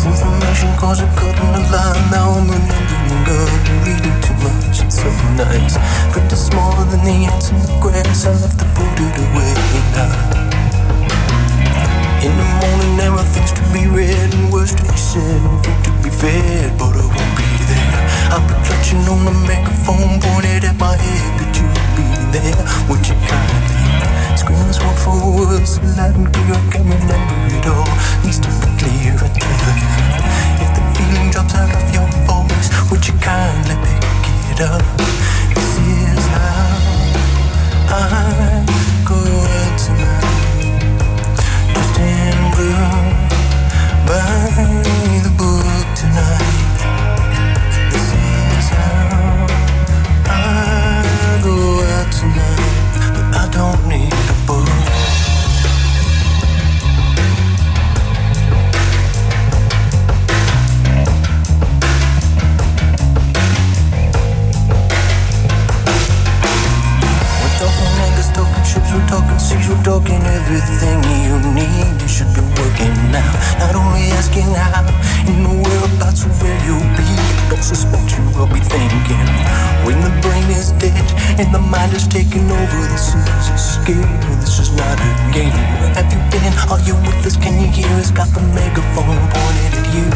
[SPEAKER 5] This information caused a cut in line, now I'm remembering God and reading too much, it's so nice. But it's smaller than the ants in the grass, I left the it away now. In the morning there are things to be read and words to be said and food to be fed, but I won't be there. I'll be clutching on the megaphone pointed at my head, but you'll be there. Would you kindly scream this word for words so loud and clear? I can't remember it all. Needs to be clear, I tell you. If the feeling drops out of your voice, would you kindly pick it up? This is how I go out tonight. Just in blue by the book tonight. Seas, we're talking everything you need. You should be working now. Not only asking how, in the whereabouts of where you'll be. Don't suspect you will be thinking. When the brain is dead and the mind is taking over, this is a scare. This is not a game. Where have you been? Are you with us? Can you hear us? Got the megaphone pointed at you.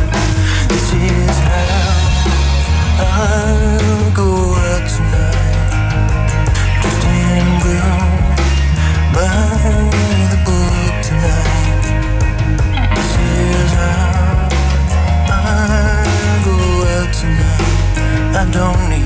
[SPEAKER 5] This is how I'll go out tonight. Don't need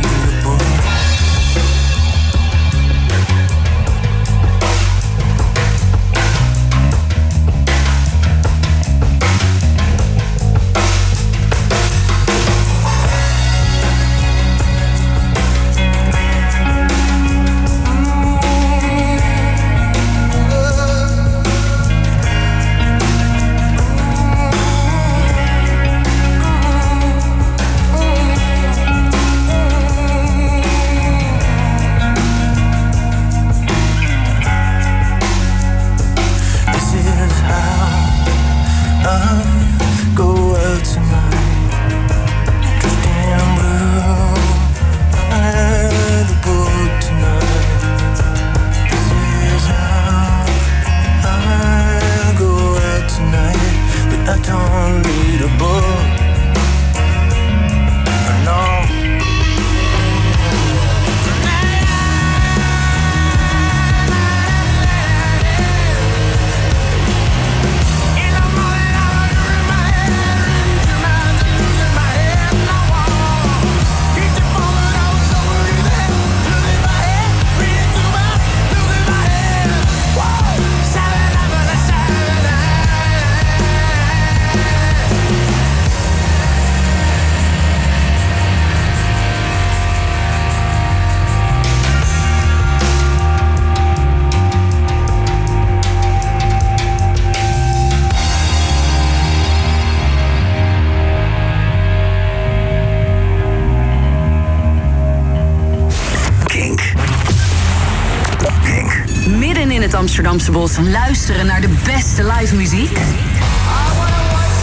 [SPEAKER 6] Amsterdamse bos luisteren naar de beste live muziek?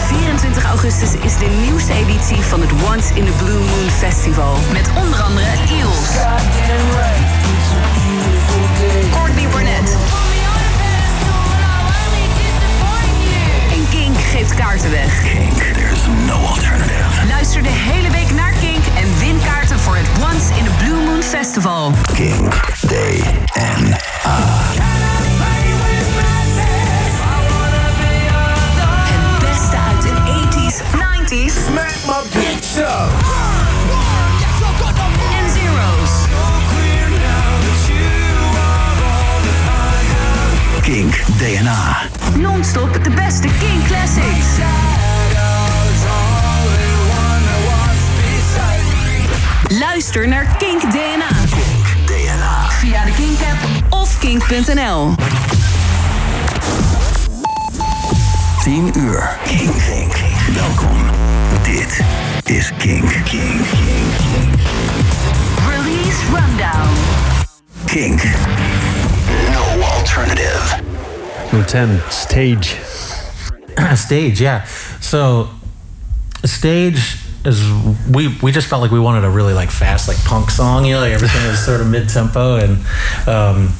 [SPEAKER 6] 24 augustus is de nieuwste editie van het Once in a Blue Moon Festival. Met onder andere Eels. Courtney Barnett. En Kink geeft kaarten weg.
[SPEAKER 1] Kink, there's no alternative.
[SPEAKER 6] Luister de hele week naar Kink en win kaarten voor het Once in a Blue Moon Festival.
[SPEAKER 1] Kink, DNA.
[SPEAKER 6] Het
[SPEAKER 1] DNA.
[SPEAKER 6] Non-stop de beste Kink classics. Luister naar Kink DNA
[SPEAKER 1] DNA.
[SPEAKER 6] via de Kink app of kink.nl.
[SPEAKER 1] 10 uur. Kink, Kink. Welkom. Dit is Kink. Kink, Kink, Kink.
[SPEAKER 6] Release Rundown.
[SPEAKER 1] Kink. No alternative.
[SPEAKER 4] 10, Stage.
[SPEAKER 3] stage yeah so stage is we we just felt like we wanted a really like fast like punk song you know like everything was sort of mid-tempo and um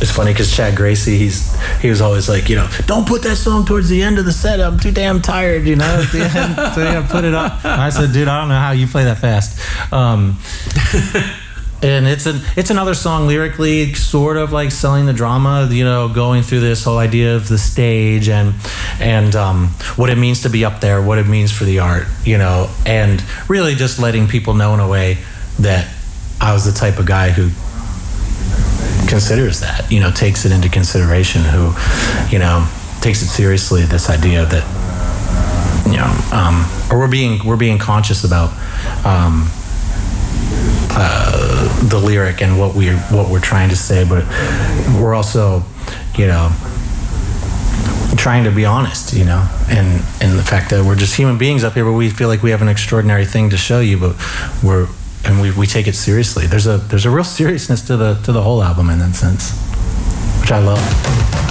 [SPEAKER 3] it's funny because Chad Gracey, he's he was always like, you know, don't put that song towards the end of the set. I'm too damn tired, you know. At the end. so yeah, put it up. I said, dude, I don't know how you play that fast. Um, and it's an it's another song lyrically sort of like selling the drama you know going through this whole idea of the stage and and um, what it means to be up there what it means for the art you know and really just letting people know in a way that i was the type of guy who considers that you know takes it into consideration who you know takes it seriously this idea that you know um, or we're being we're being conscious about um, uh, the lyric and what we what we're trying to say, but we're also, you know, trying to be honest, you know, and and the fact that we're just human beings up here, but we feel like we have an extraordinary thing to show you, but we're and we, we take it seriously. There's a there's a real seriousness to the to the whole album in that sense, which I love.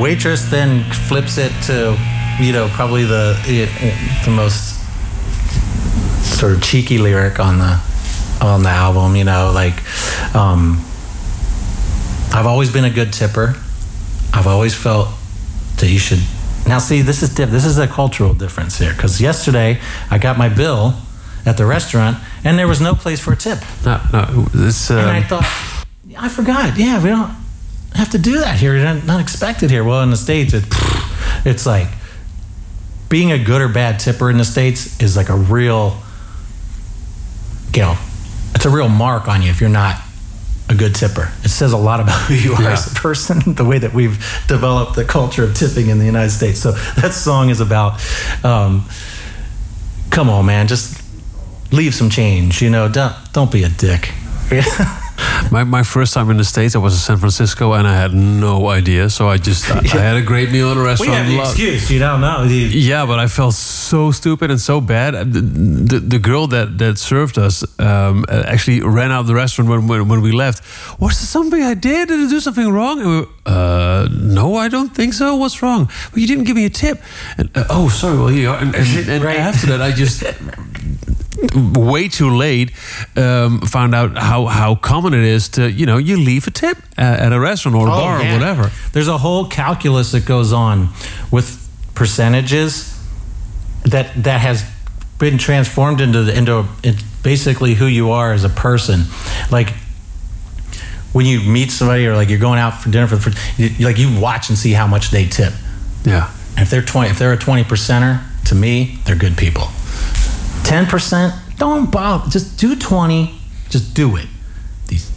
[SPEAKER 3] Waitress then flips it to, you know, probably the the most sort of cheeky lyric on the on the album. You know, like um, I've always been a good tipper. I've always felt that you should. Now, see, this is diff- this is a cultural difference here because yesterday I got my bill at the restaurant and there was no place for a tip,
[SPEAKER 4] No, no, this.
[SPEAKER 3] and I
[SPEAKER 4] Um,
[SPEAKER 3] thought I forgot. Yeah, we don't have to do that here. You're not, expected here. Well, in the states, it, it's like being a good or bad tipper in the states is like a real, you know, it's a real mark on you if you're not a good tipper. It says a lot about who you are
[SPEAKER 4] Yeah.
[SPEAKER 3] as a person, the way that we've developed the culture of tipping in the United States. So that song is about, um, come on, man, just leave some change. You know, don't don't be a dick.
[SPEAKER 4] My, my first time in the States, I was in San Francisco and I had no idea. So I just, I, I had a great meal in a restaurant.
[SPEAKER 3] we have the excuse, you don't know.
[SPEAKER 4] Yeah, but I felt so stupid and so bad. The, the, the girl that, that served us um, actually ran out of the restaurant when, when, when we left. Was there something I did? Did I do something wrong? And we were, uh, no, I don't think so. What's wrong? Well, you didn't give me a tip. And, uh, oh, sorry. Well, you are. And, and, and
[SPEAKER 3] Right.
[SPEAKER 4] after that, I just way too late um, found out how, how common it is to, you know, you leave a tip at, at a restaurant or a
[SPEAKER 3] Oh,
[SPEAKER 4] bar
[SPEAKER 3] yeah.
[SPEAKER 4] or whatever.
[SPEAKER 3] There's a whole calculus that goes on with percentages that that has been transformed into the, into it's basically who you are as a person. Like when you meet somebody or like you're going out for dinner for the first, you, like you watch and see how much they tip.
[SPEAKER 4] Yeah.
[SPEAKER 3] And if they're 20 if they're a 20 percenter, to me, they're good people. 10%, don't bother. Just do 20. Just do it. These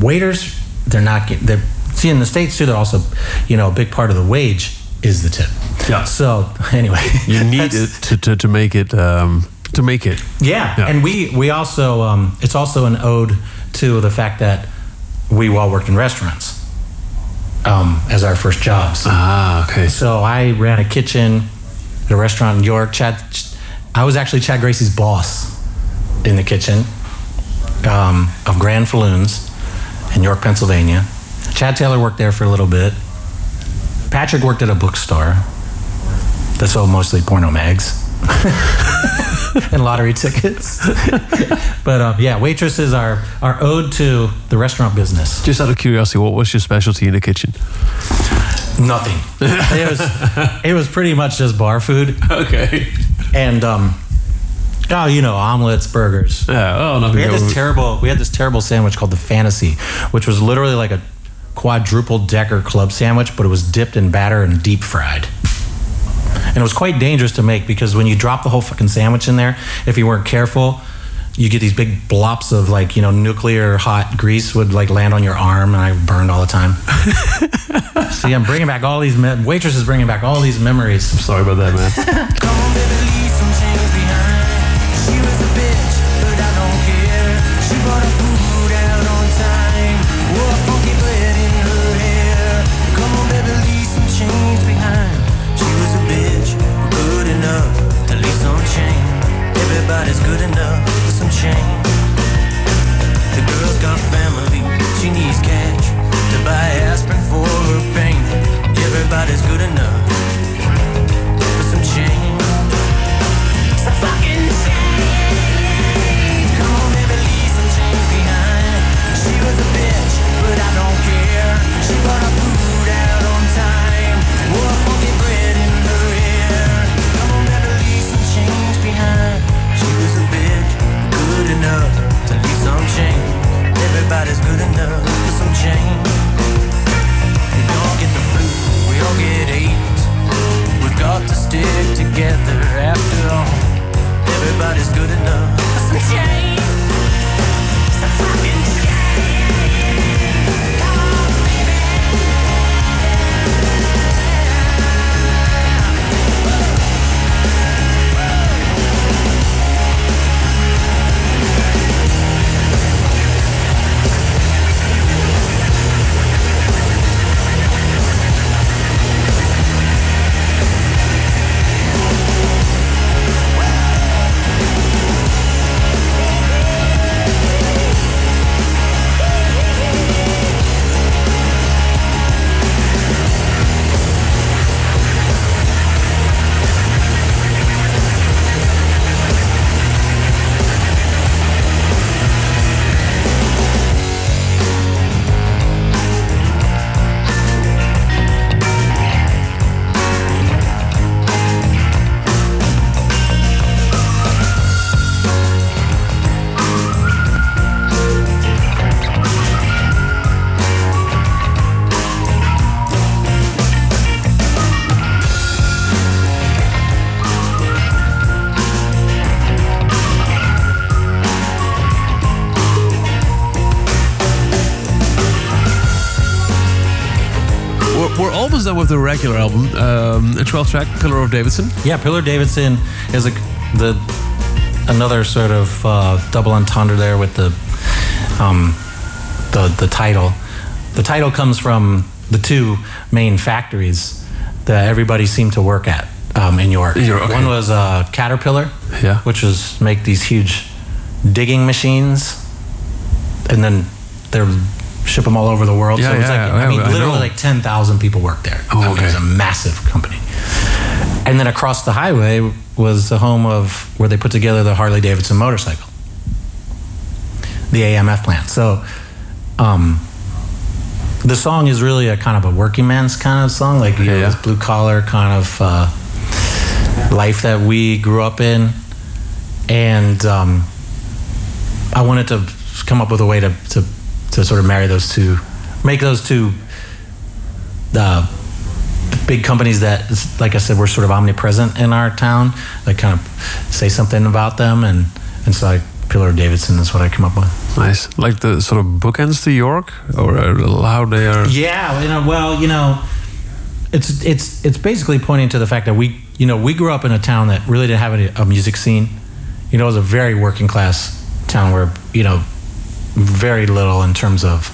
[SPEAKER 3] waiters, they're not getting they're see in the States too, they're also, you know, a big part of the wage is the tip.
[SPEAKER 4] Yeah.
[SPEAKER 3] So anyway.
[SPEAKER 4] You need it to, to, to make it um, to make it.
[SPEAKER 3] Yeah.
[SPEAKER 4] Yeah.
[SPEAKER 3] And we we also um, it's also an ode to the fact that we all worked in restaurants um, as our first jobs.
[SPEAKER 4] Ah, okay.
[SPEAKER 3] So I ran a kitchen at a restaurant in York. Chad, I was actually Chad Gracey's boss in the kitchen um, of Grand Falloons in York, Pennsylvania. Chad Taylor worked there for a little bit. Patrick worked at a bookstore that sold mostly porno mags and lottery tickets. but um, yeah, waitresses are, our ode to the restaurant business.
[SPEAKER 4] Just out of curiosity, what was your specialty in the kitchen?
[SPEAKER 3] Nothing. It was it was pretty much just bar food.
[SPEAKER 4] Okay.
[SPEAKER 3] And um, oh, you know, omelets, burgers.
[SPEAKER 4] Yeah. Oh, nothing.
[SPEAKER 3] We had this terrible. We had this terrible sandwich called the Fantasy, which was literally like a quadruple decker club sandwich, but it was dipped in batter and deep fried. And it was quite dangerous to make because when you drop the whole fucking sandwich in there, if you weren't careful, you get these big blops of like you know nuclear hot grease would like land on your arm, and I burned all the time. See, I'm bringing back all these me- waitress is bringing back all these memories.
[SPEAKER 4] I'm Sorry about that, man.
[SPEAKER 5] some change. We get the flu, we all get AIDS. We've got to stick together
[SPEAKER 4] regular album, um, a 12 track, Pillar of Davidson.
[SPEAKER 3] Yeah, Pillar Davidson is a the another sort of uh, double entendre there with the um, the the title. The title comes from the two main factories that everybody seemed to work at um, in York.
[SPEAKER 4] York, okay.
[SPEAKER 3] One was uh, Caterpillar,
[SPEAKER 4] Yeah.
[SPEAKER 3] which was make these huge digging machines, and then they ship them all over the world.
[SPEAKER 4] Yeah,
[SPEAKER 3] so it was
[SPEAKER 4] yeah,
[SPEAKER 3] like I mean,
[SPEAKER 4] I
[SPEAKER 3] literally
[SPEAKER 4] know.
[SPEAKER 3] like ten thousand people worked there.
[SPEAKER 4] Oh,
[SPEAKER 3] I mean, It was a massive company. And then across the highway was the home of where they put together the Harley Davidson motorcycle, the AMF plant. So, um, the song is really a kind of a working man's kind of song, like you know,
[SPEAKER 4] Yeah, yeah.
[SPEAKER 3] this blue collar kind of uh, life that we grew up in, and um, I wanted to come up with a way to to, to sort of marry those two, make those two uh, big companies that, like I said, were sort of omnipresent in our town. Like kind of say something about them, and and so I, Pillar Davidson is what I come up with.
[SPEAKER 4] Nice. Like the sort of bookends to York, or how they are.
[SPEAKER 3] Yeah, you know, well, you know, it's it's it's basically pointing to the fact that we, you know, we grew up in a town that really didn't have a, a music scene. You know, it was a very working class town where you know, very little in terms of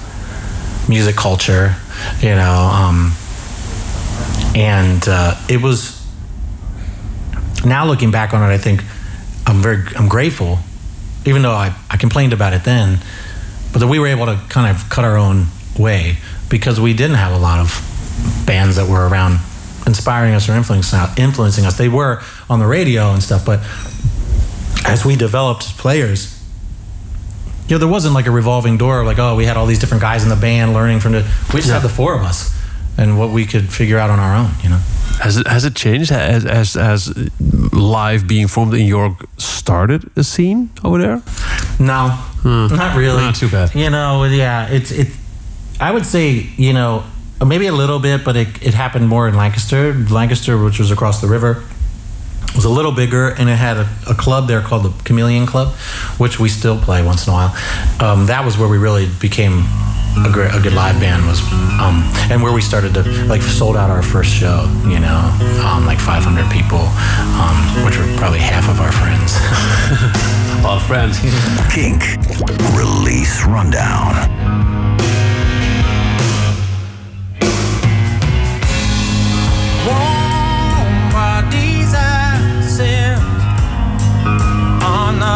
[SPEAKER 3] music culture. You know, um, and uh, it was. Now looking back on it, I think I'm very I'm grateful, even though I, I complained about it then, but that we were able to kind of cut our own way because we didn't have a lot of bands that were around inspiring us or influencing influencing us. They were on the radio and stuff, but as we developed as players, you know, there wasn't like a revolving door. Like, oh, we had all these different guys in the band learning from the. We just had the four of us, and what we could figure out on our own. You know.
[SPEAKER 4] Has it has it changed? Has as as live being formed in York started a scene over there?
[SPEAKER 3] No, hmm. not really.
[SPEAKER 4] Not too bad.
[SPEAKER 3] You know, yeah, it's it. I would say you know maybe a little bit, but it, it happened more in Lancaster. Lancaster, which was across the river, was a little bigger, and it had a, a club there called the Chameleon Club, which we still play once in a while. Um, that was where we really became a, great, a good live band was, um, and where we started to like sold out our first show. You know, um, like 500 people, um, which were probably half of our friends.
[SPEAKER 4] All friends.
[SPEAKER 1] Kink. Release Rundown.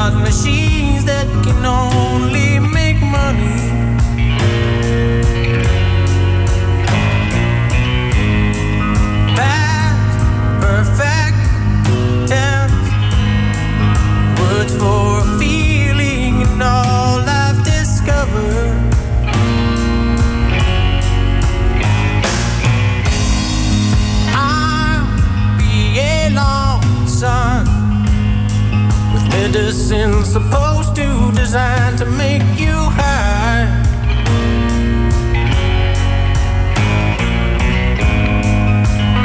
[SPEAKER 5] Not machines that can only make money. Past perfect tense, words for medicine supposed to design to make you high.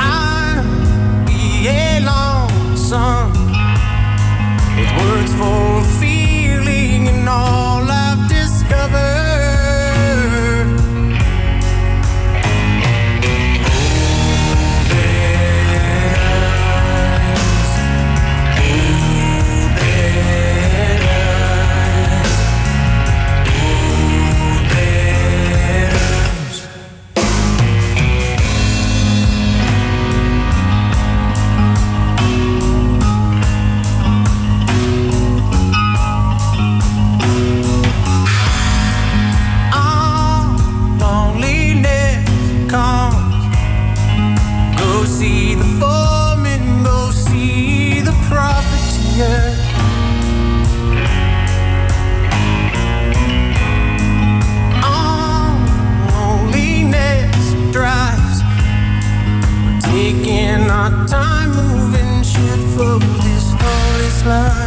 [SPEAKER 5] I'll be a long sun with words for feeling and all for this slime. Almighty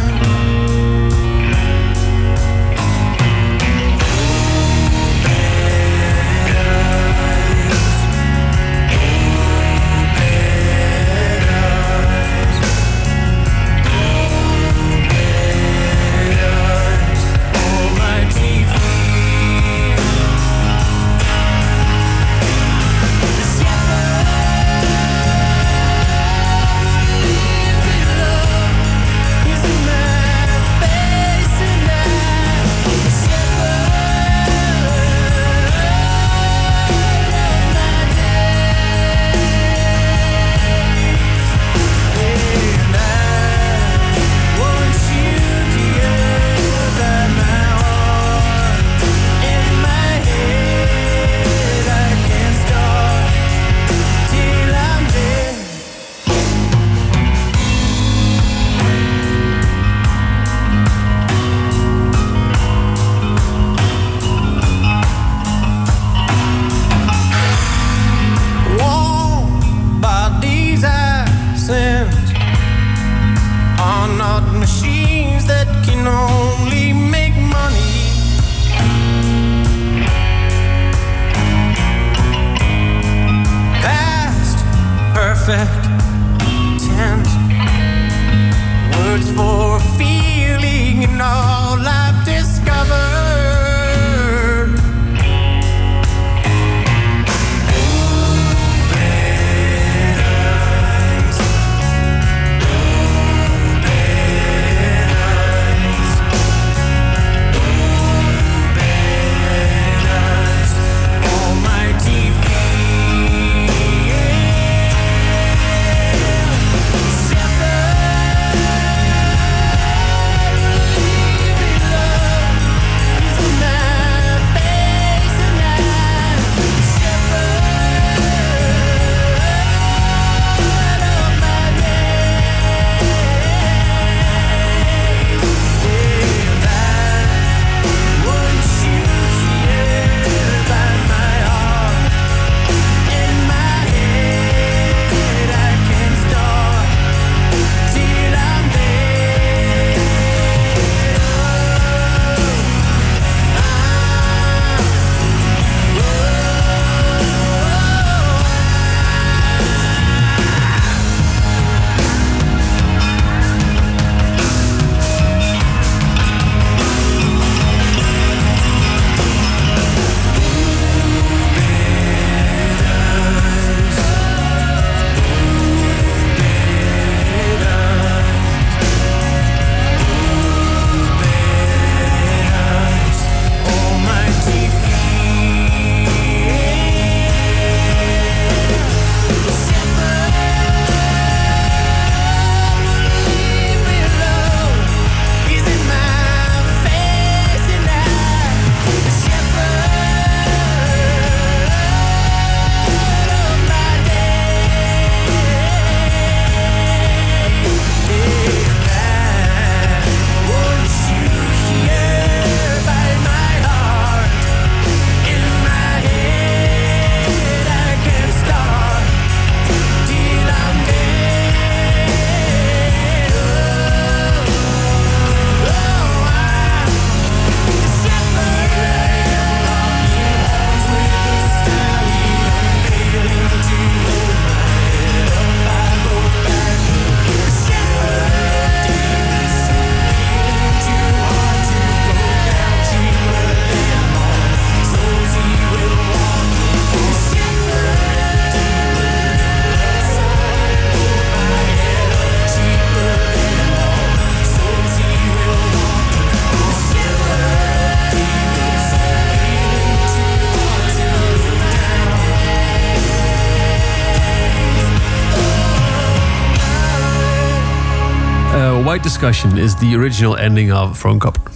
[SPEAKER 4] White Discussion is the original ending of Throwing Copper.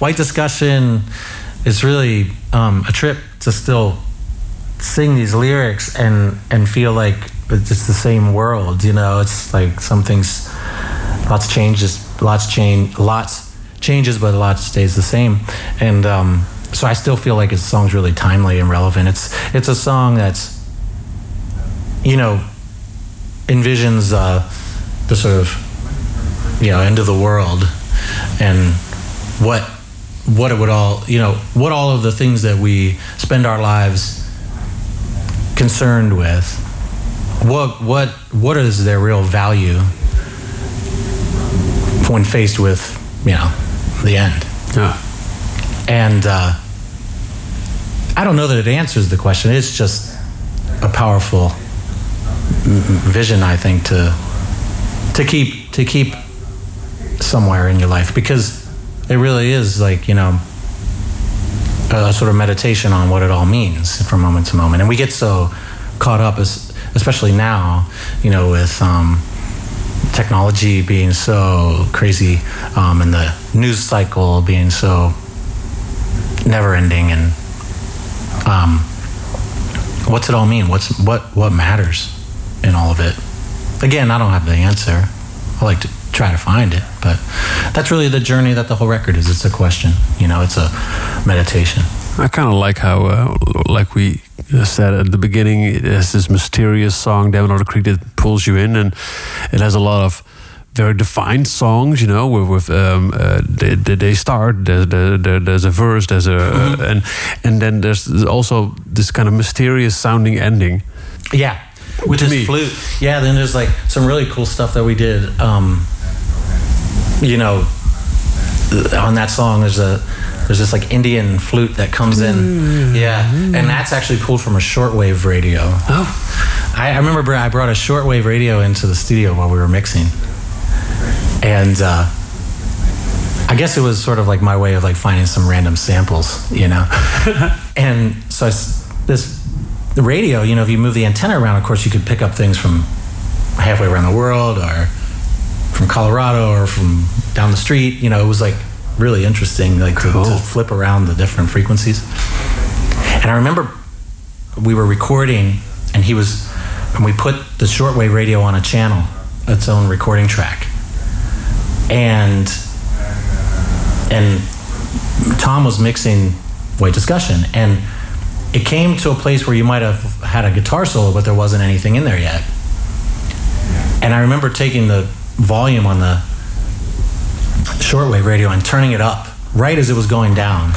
[SPEAKER 3] White Discussion is really um, a trip to still sing these lyrics and and feel like it's the same world. You know, it's like something's lots changes, lots change, lots changes, but a lot stays the same. And um, so I still feel like his song's really timely and relevant. It's it's a song that's you know envisions uh, the sort of you know end of the world and what what it would all you know what all of the things that we spend our lives concerned with what what what is their real value when faced with you know the end
[SPEAKER 4] Yeah.
[SPEAKER 3] and uh, I don't know that it answers the question. It's just a powerful vision, I think, to to keep to keep somewhere in your life because it really is like you know a sort of meditation on what it all means from moment to moment, and we get so caught up, as, especially now, you know, with. Um, technology being so crazy um, and the news cycle being so never ending and um, what's it all mean? What's what what matters in all of it? Again i don't have the answer. I like to try to find it but that's really the journey that the whole record is it's a question you know it's a meditation
[SPEAKER 4] I kind of like how, uh, like we said at the beginning, it has this mysterious song, Dam at Otter Creek, that pulls you in, and it has a lot of very defined songs, you know, with, with um, uh, they, they start, there's, there, there's a verse, there's a,
[SPEAKER 3] Mm-hmm.
[SPEAKER 4] uh, and and then there's also this kind of mysterious sounding ending.
[SPEAKER 3] yeah with his
[SPEAKER 2] me.
[SPEAKER 3] flute. Yeah, then there's like some really cool stuff that we did. Um, you know, on that song, there's a there's this like Indian flute that comes in. Yeah, and that's actually pulled from a shortwave radio.
[SPEAKER 2] Oh,
[SPEAKER 3] I, I remember I brought a shortwave radio into the studio while we were mixing, and uh, I guess it was sort of like my way of like finding some random samples, you know. and so I this the radio, you know, if you move the antenna around, of course, you could pick up things from halfway around the world or from Colorado or from down the street. You know, it was like really interesting, like to, to flip around the different frequencies. And I remember we were recording, and he was, and we put the shortwave radio on a channel, its own recording track, and and Tom was mixing White Discussion, and it came to a place where you might have had a guitar solo, but there wasn't anything in there yet. And I remember taking the volume on the shortwave radio and turning it up right as it was going down,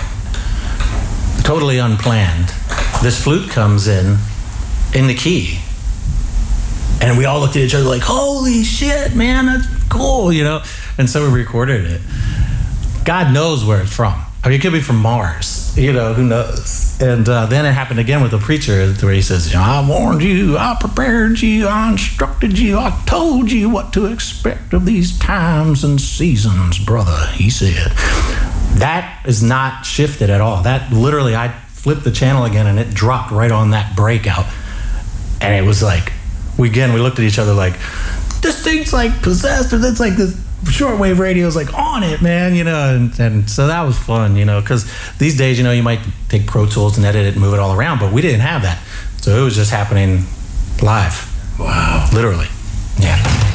[SPEAKER 3] totally unplanned. This flute comes in in the key. And we all looked at each other like, holy shit, man, that's cool, you know? And so we recorded it. God knows where it's from. I mean, it could be from Mars, you know, who knows? And uh, then it happened again with the preacher where he says, you know, I warned you, I prepared you, I instructed you, I told you what to expect of these times and seasons, brother, he said. That is not shifted at all. That literally, I flipped the channel again and it dropped right on that breakout. And it was like, we again, we looked at each other like, this thing's like possessed, or that's like this shortwave radio is like on it, man, you know, and, and so that was fun, you know, because these days, you know, you might take Pro Tools and edit it and move it all around, but we didn't have that, so it was just happening live. Wow, literally, yeah.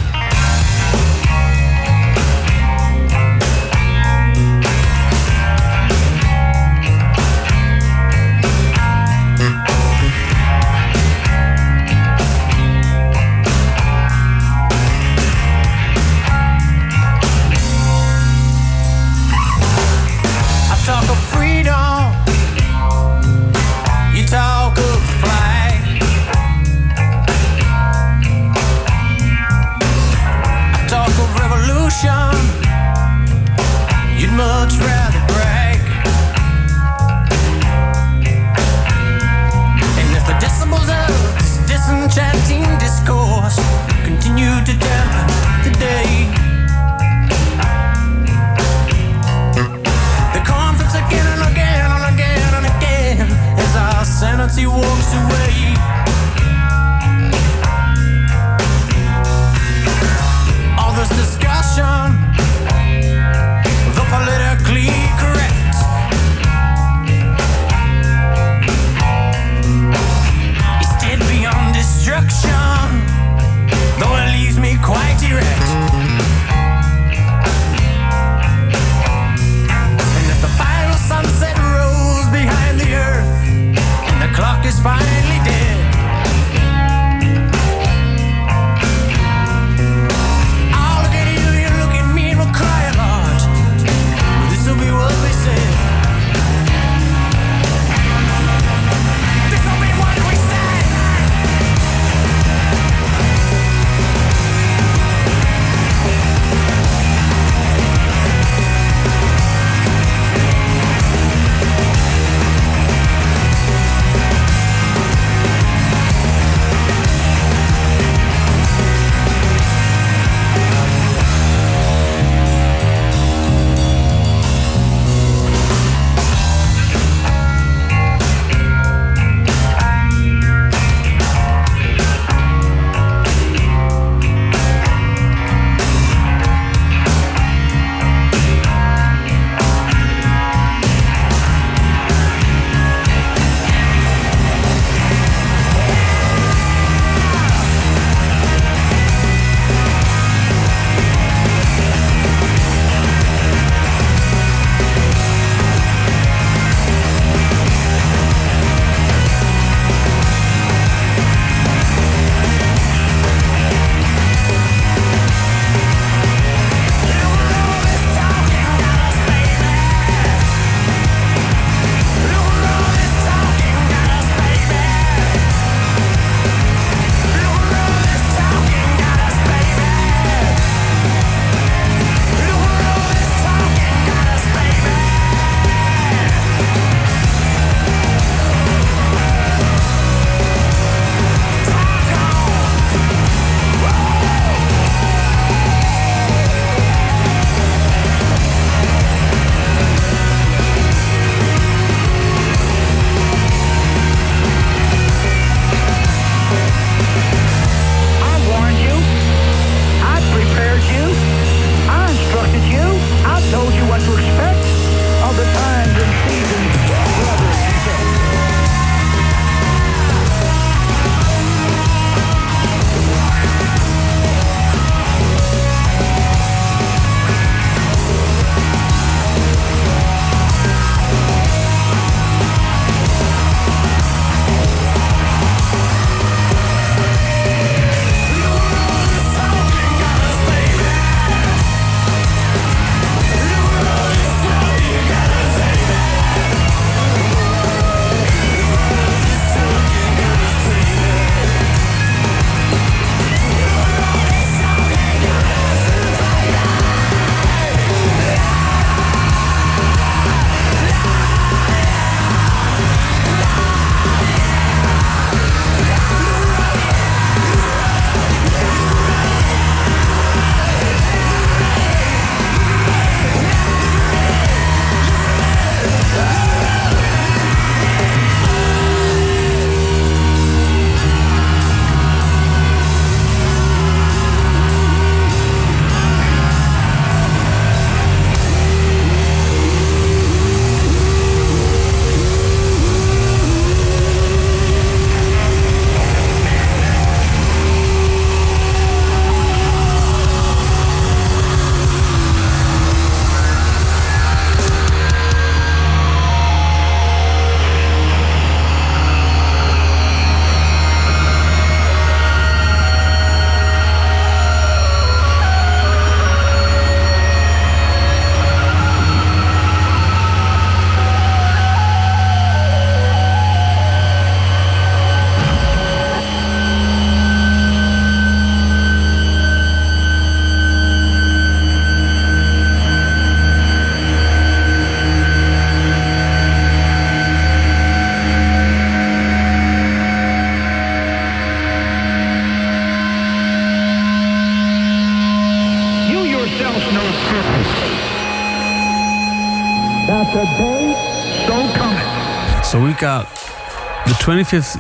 [SPEAKER 4] 25th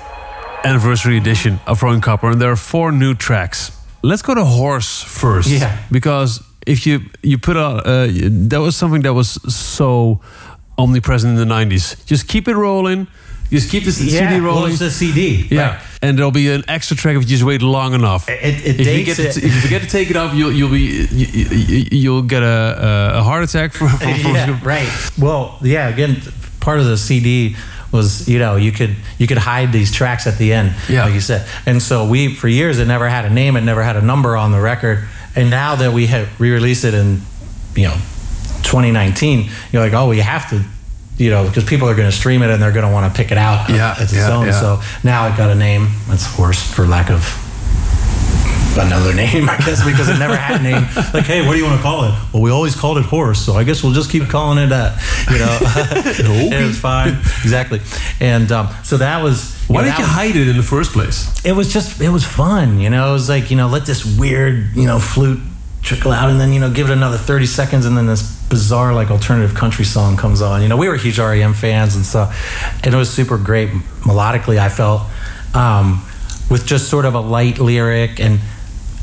[SPEAKER 4] anniversary edition of Throwing Copper, and there are four new tracks. Let's go to Horse first.
[SPEAKER 3] Yeah.
[SPEAKER 4] Because if you you put out uh, that was something that was so omnipresent in the 90s. Just keep it rolling. Just keep the CD
[SPEAKER 3] well,
[SPEAKER 4] rolling.
[SPEAKER 3] it's the CD.
[SPEAKER 4] yeah.
[SPEAKER 3] right.
[SPEAKER 4] And there'll be an extra track if you just wait long enough.
[SPEAKER 3] It- it
[SPEAKER 4] if, you get to, if you forget to take it off, you'll you'll be you, you'll get a, a heart attack from, from, from
[SPEAKER 3] yeah, right. Well, yeah. Again, part of the CD was you know you could you could hide these tracks at the end,
[SPEAKER 4] Yeah.
[SPEAKER 3] like you said. And so we for years it never had a name, it never had a number on the record. And now that we have re-released it in you know 2019, you're like, oh, we have to. You know, because people are going to stream it and they're going to want to pick it out
[SPEAKER 4] Yeah,
[SPEAKER 3] its
[SPEAKER 4] yeah,
[SPEAKER 3] own.
[SPEAKER 4] yeah.
[SPEAKER 3] So now it got a name. It's Horse for lack of another name, I guess, because it never had a name. Like, hey, what do you want to call it? Well, we always called it horse, so I guess we'll just keep calling it that. You know, and it's fine, exactly. And um, so that was.
[SPEAKER 4] Why did you
[SPEAKER 3] was-
[SPEAKER 4] hide it in the first place?
[SPEAKER 3] It was just, it was fun. You know, it was like, you know, let this weird, you know, flute trickle out, and then you know, give it another thirty seconds, and then this bizarre like alternative country song comes on. You know, we were huge REM fans, and so, and it was super great melodically. I felt. Um, with just sort of a light lyric and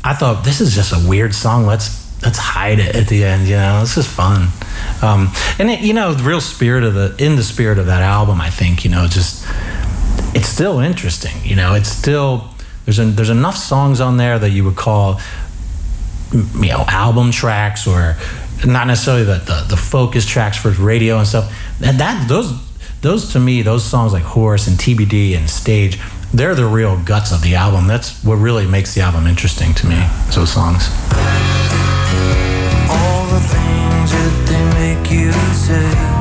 [SPEAKER 3] I thought this is just a weird song. Let's let's hide it at the end. You know, this is fun. Um, and it, you know, the real spirit of the in the spirit of that album, I think you know, just it's still interesting. You know, it's still there's an, there's enough songs on there that you would call you know album tracks or not necessarily the the, the focus tracks for radio and stuff. And that those those to me those songs like Horse and TBD and Stage. They're the real guts of the album. That's what really makes the album interesting to me. Those songs.
[SPEAKER 5] all the things that they make you say.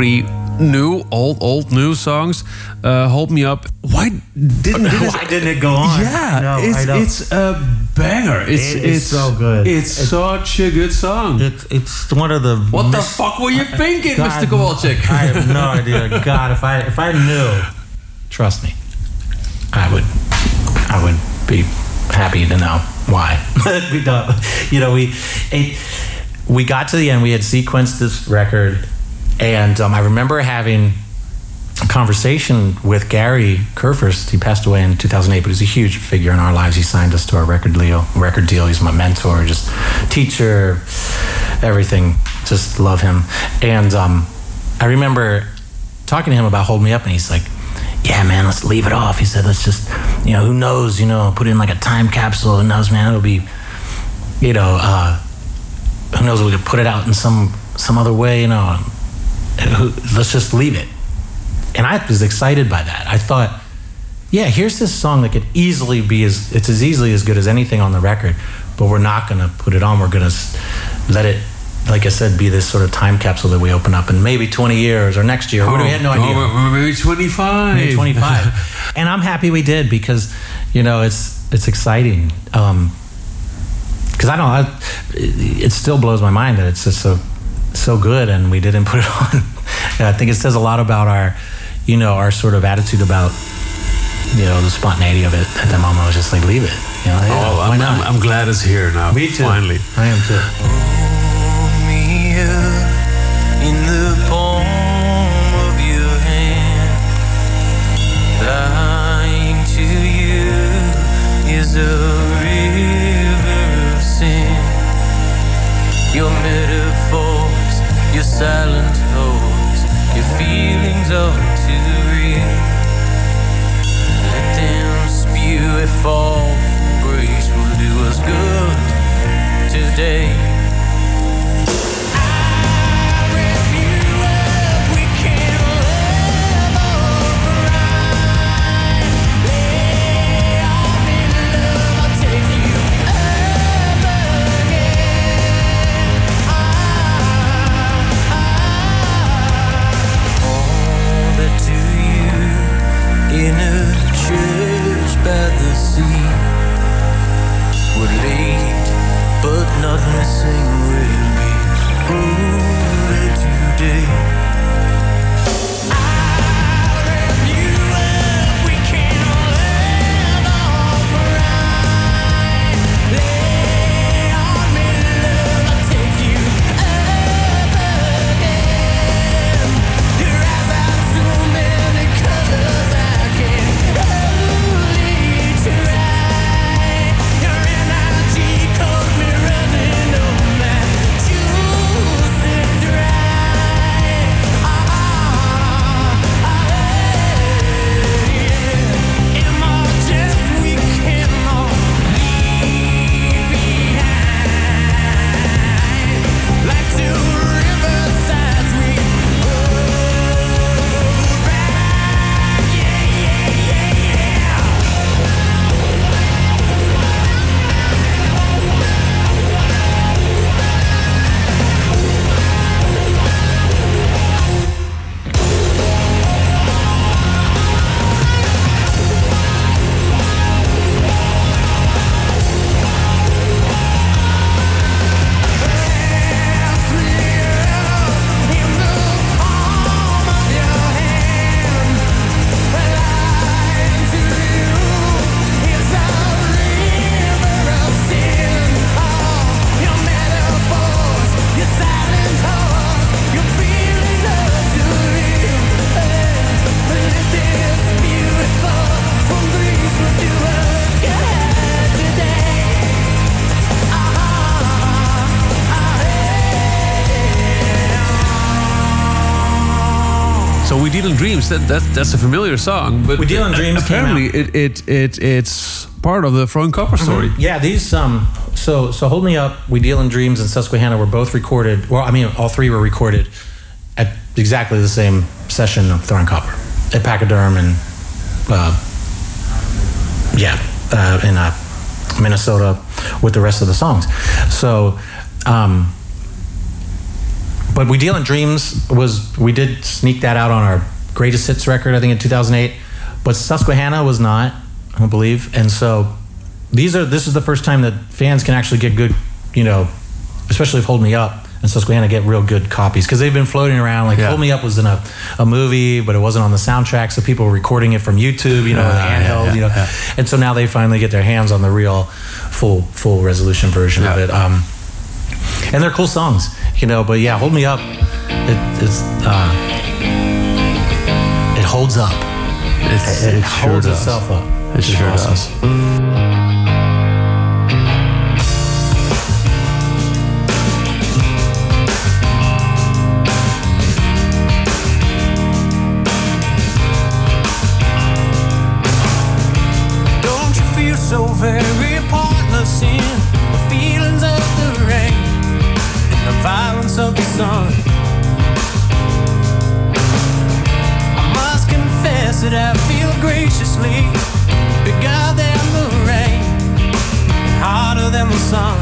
[SPEAKER 4] Three new, old, old new songs. Uh, Hold Me Up. Why didn't this-
[SPEAKER 3] Why didn't it go on?
[SPEAKER 4] Yeah,
[SPEAKER 3] No,
[SPEAKER 4] it's it's a banger. It's
[SPEAKER 3] It
[SPEAKER 4] it's
[SPEAKER 3] so good.
[SPEAKER 4] It's, such a good song.
[SPEAKER 3] It's it's one of the
[SPEAKER 4] what the fuck were you thinking,
[SPEAKER 3] God,
[SPEAKER 4] Mr. Kowalczyk?
[SPEAKER 3] I have no idea. God, if I if I knew, trust me, I would I would be happy to know why. we don't. You know, we it, we got to the end. We had sequenced this record, and um, I remember having a conversation with Gary Kurfirst. He passed away in 2008, but he's a huge figure in our lives. He signed us to our record deal. Record deal. He's my mentor, just teacher, everything. Just love him. And um, I remember talking to him about Hold Me Up, and he's like, "Yeah, man, let's leave it off." He said, "Let's just, you know, who knows? You know, put in like a time capsule. Who knows, man? It'll be, you know, uh, who knows? We could put it out in some some other way. You know, let's just leave it." And I was excited by that. I thought, yeah, here's this song that could easily be as it's as easily as good as anything on the record, but we're not going to put it on. We're going to let it, like I said, be this sort of time capsule that we open up in maybe 20 years or next year. we had no idea.
[SPEAKER 4] Oh, maybe 25.
[SPEAKER 3] Maybe 25. and I'm happy we did because, you know, it's it's exciting. Um 'cause because I don't, I, it, it still blows my mind that it's just so so good and we didn't put it on. And I think it says a lot about our, you know, our sort of attitude about, you know, the spontaneity of it at that moment. I was just like, leave it. You know, oh, yeah,
[SPEAKER 4] Oh, I'm. I'm, I'm glad it's here now.
[SPEAKER 3] Me too.
[SPEAKER 4] Finally.
[SPEAKER 3] I am too.
[SPEAKER 5] me up in the palm of your hand. Lying to you is a river of sin. Your metaphors, your silent hopes, feelings are too real. Let them spew it fall. Grace will do us good today. Not missing.
[SPEAKER 4] So we deal in dreams. That, that that's a familiar song, but
[SPEAKER 3] We Deal in Dreams
[SPEAKER 4] Apparently, it, it it it's part of the Throwing Copper story.
[SPEAKER 3] Yeah, these um so so hold me up, we deal in dreams and Susquehanna were both recorded. Well, I mean all three were recorded at exactly the same session of Throwing Copper at Pachyderm and uh, yeah uh, in uh, Minnesota with the rest of the songs. So, um, but we deal in dreams was we did sneak that out on our greatest hits record I think in 2008 but Susquehanna was not I believe. And so these are this is the first time that fans can actually get good you know especially if Hold Me Up and Susquehanna get real good copies. Because they've been floating around like
[SPEAKER 4] Yeah.
[SPEAKER 3] Hold Me Up was in a, a movie but it wasn't on the soundtrack so people were recording it from YouTube you know with
[SPEAKER 4] Ah, yeah,
[SPEAKER 3] handheld
[SPEAKER 4] yeah,
[SPEAKER 3] you know. and so now they finally get their hands on the real full full resolution version of it. Um, and they're cool songs, you know. But yeah, hold me up. It is. Uh, it holds up.
[SPEAKER 4] It's,
[SPEAKER 3] It,
[SPEAKER 4] it sure
[SPEAKER 3] holds
[SPEAKER 4] does.
[SPEAKER 3] itself up.
[SPEAKER 4] It
[SPEAKER 3] which
[SPEAKER 4] sure
[SPEAKER 3] awesome.
[SPEAKER 4] does.
[SPEAKER 5] Don't you feel so very sun? I must confess that I feel graciously bigger than the rain, harder than the sun.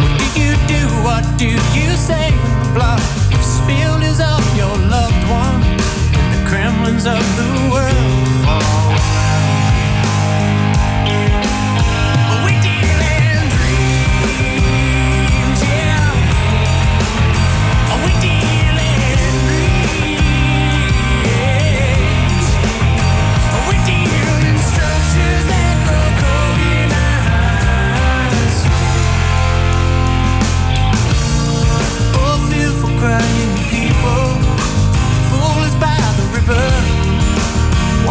[SPEAKER 5] What do you do? What do you say when the blood spilled is of your loved one? and the Kremlins of the world fall.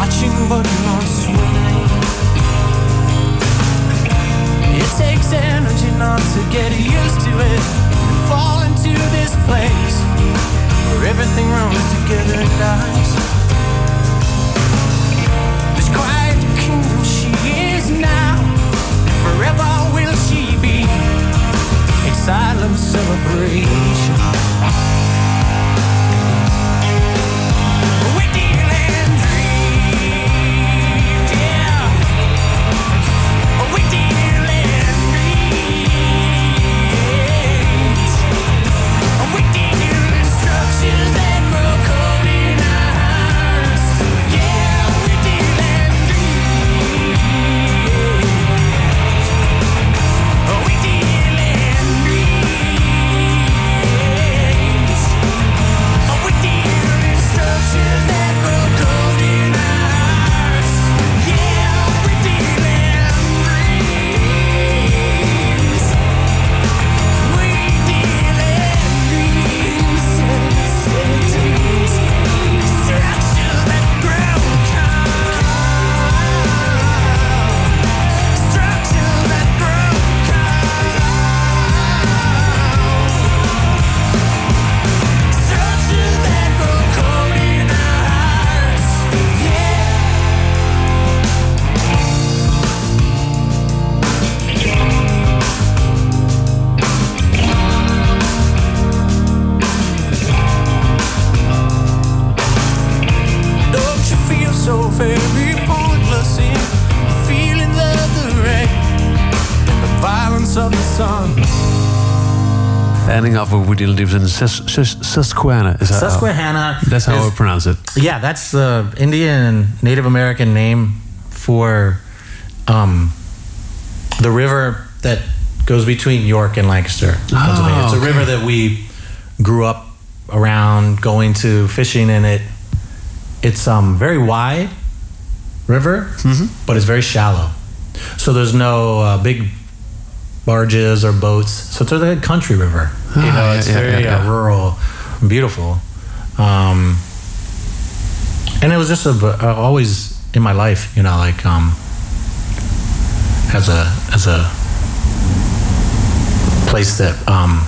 [SPEAKER 5] Watching but not swimming. It takes energy not to get used to it and fall into this place where everything runs together dies. This quiet kingdom she is now, and forever will she be a silent celebration.
[SPEAKER 4] With in and Sus- Sus- Susquehanna. Is that how-
[SPEAKER 3] Susquehanna.
[SPEAKER 4] That's how
[SPEAKER 3] is-
[SPEAKER 4] I pronounce it.
[SPEAKER 3] Yeah, that's the Indian Native American name for um, the river that goes between York and Lancaster, Pennsylvania. It's a
[SPEAKER 4] okay.
[SPEAKER 3] river that we grew up around going to fishing in it. It's um very wide river, but it's very shallow. So there's no uh, big barges or boats. So it's a country river. You
[SPEAKER 4] Ah,
[SPEAKER 3] know,
[SPEAKER 4] yeah,
[SPEAKER 3] it's
[SPEAKER 4] yeah,
[SPEAKER 3] very
[SPEAKER 4] yeah,
[SPEAKER 3] uh, rural, beautiful. Um, and it was just a, uh, always in my life, you know, like um, as a as a place that um,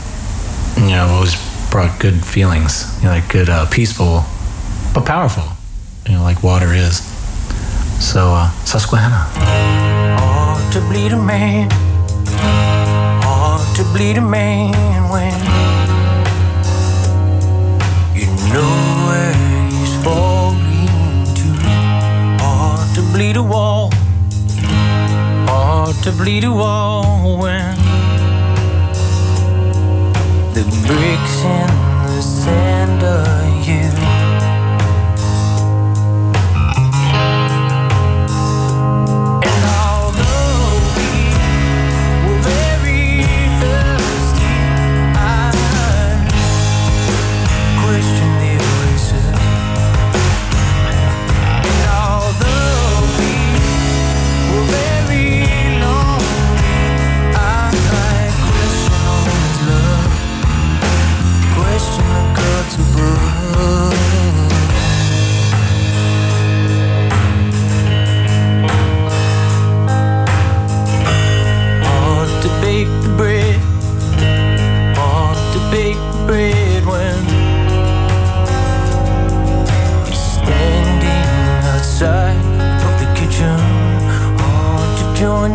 [SPEAKER 3] you know always brought good feelings, you know, like good, uh, peaceful, but powerful, you know, like water is. So uh, Susquehanna.
[SPEAKER 5] Hard to bleed a man to bleed a man when you know where he's falling to? Hard to bleed a wall, hard to bleed a wall when the bricks and the sand are you.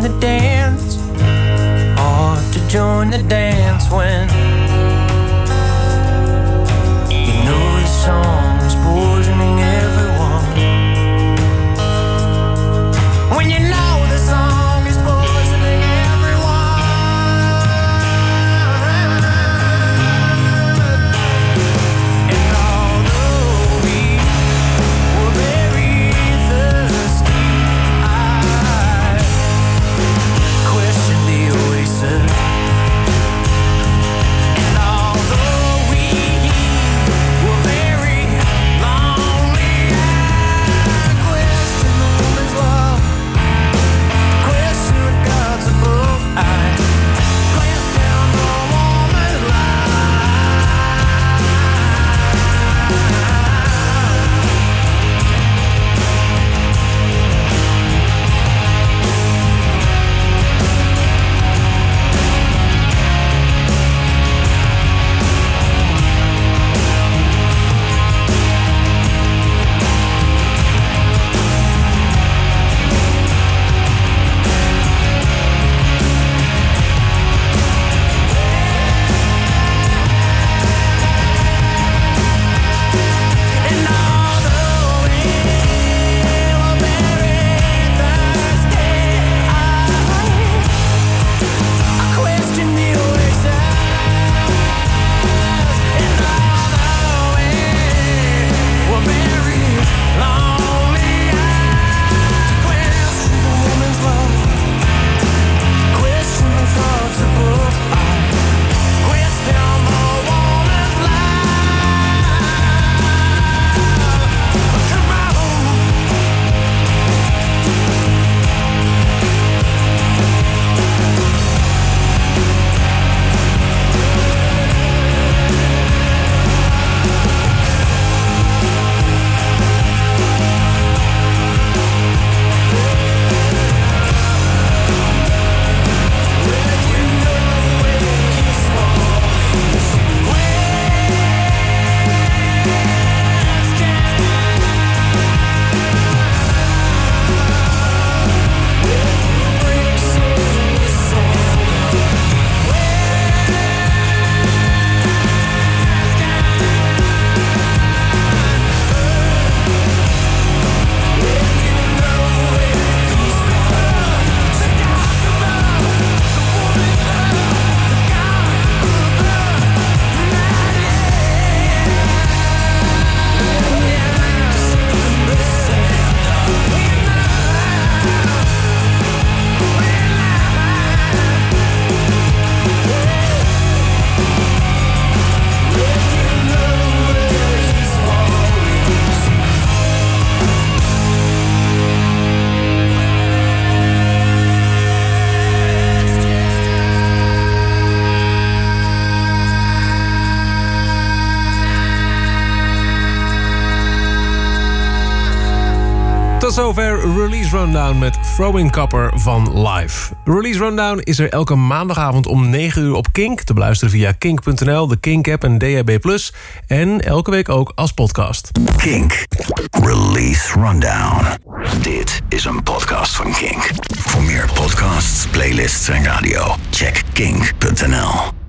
[SPEAKER 5] the dance or to join the dance when you know the song.
[SPEAKER 2] Rundown met Throwing Copper van Live. Release Rundown is er elke maandagavond om 9 uur op Kink... te beluisteren via kink.nl, de Kink-app en DHB+. En elke week ook als podcast.
[SPEAKER 1] Kink. Release Rundown. Dit is een podcast van Kink. Voor meer podcasts, playlists en radio, check kink.nl.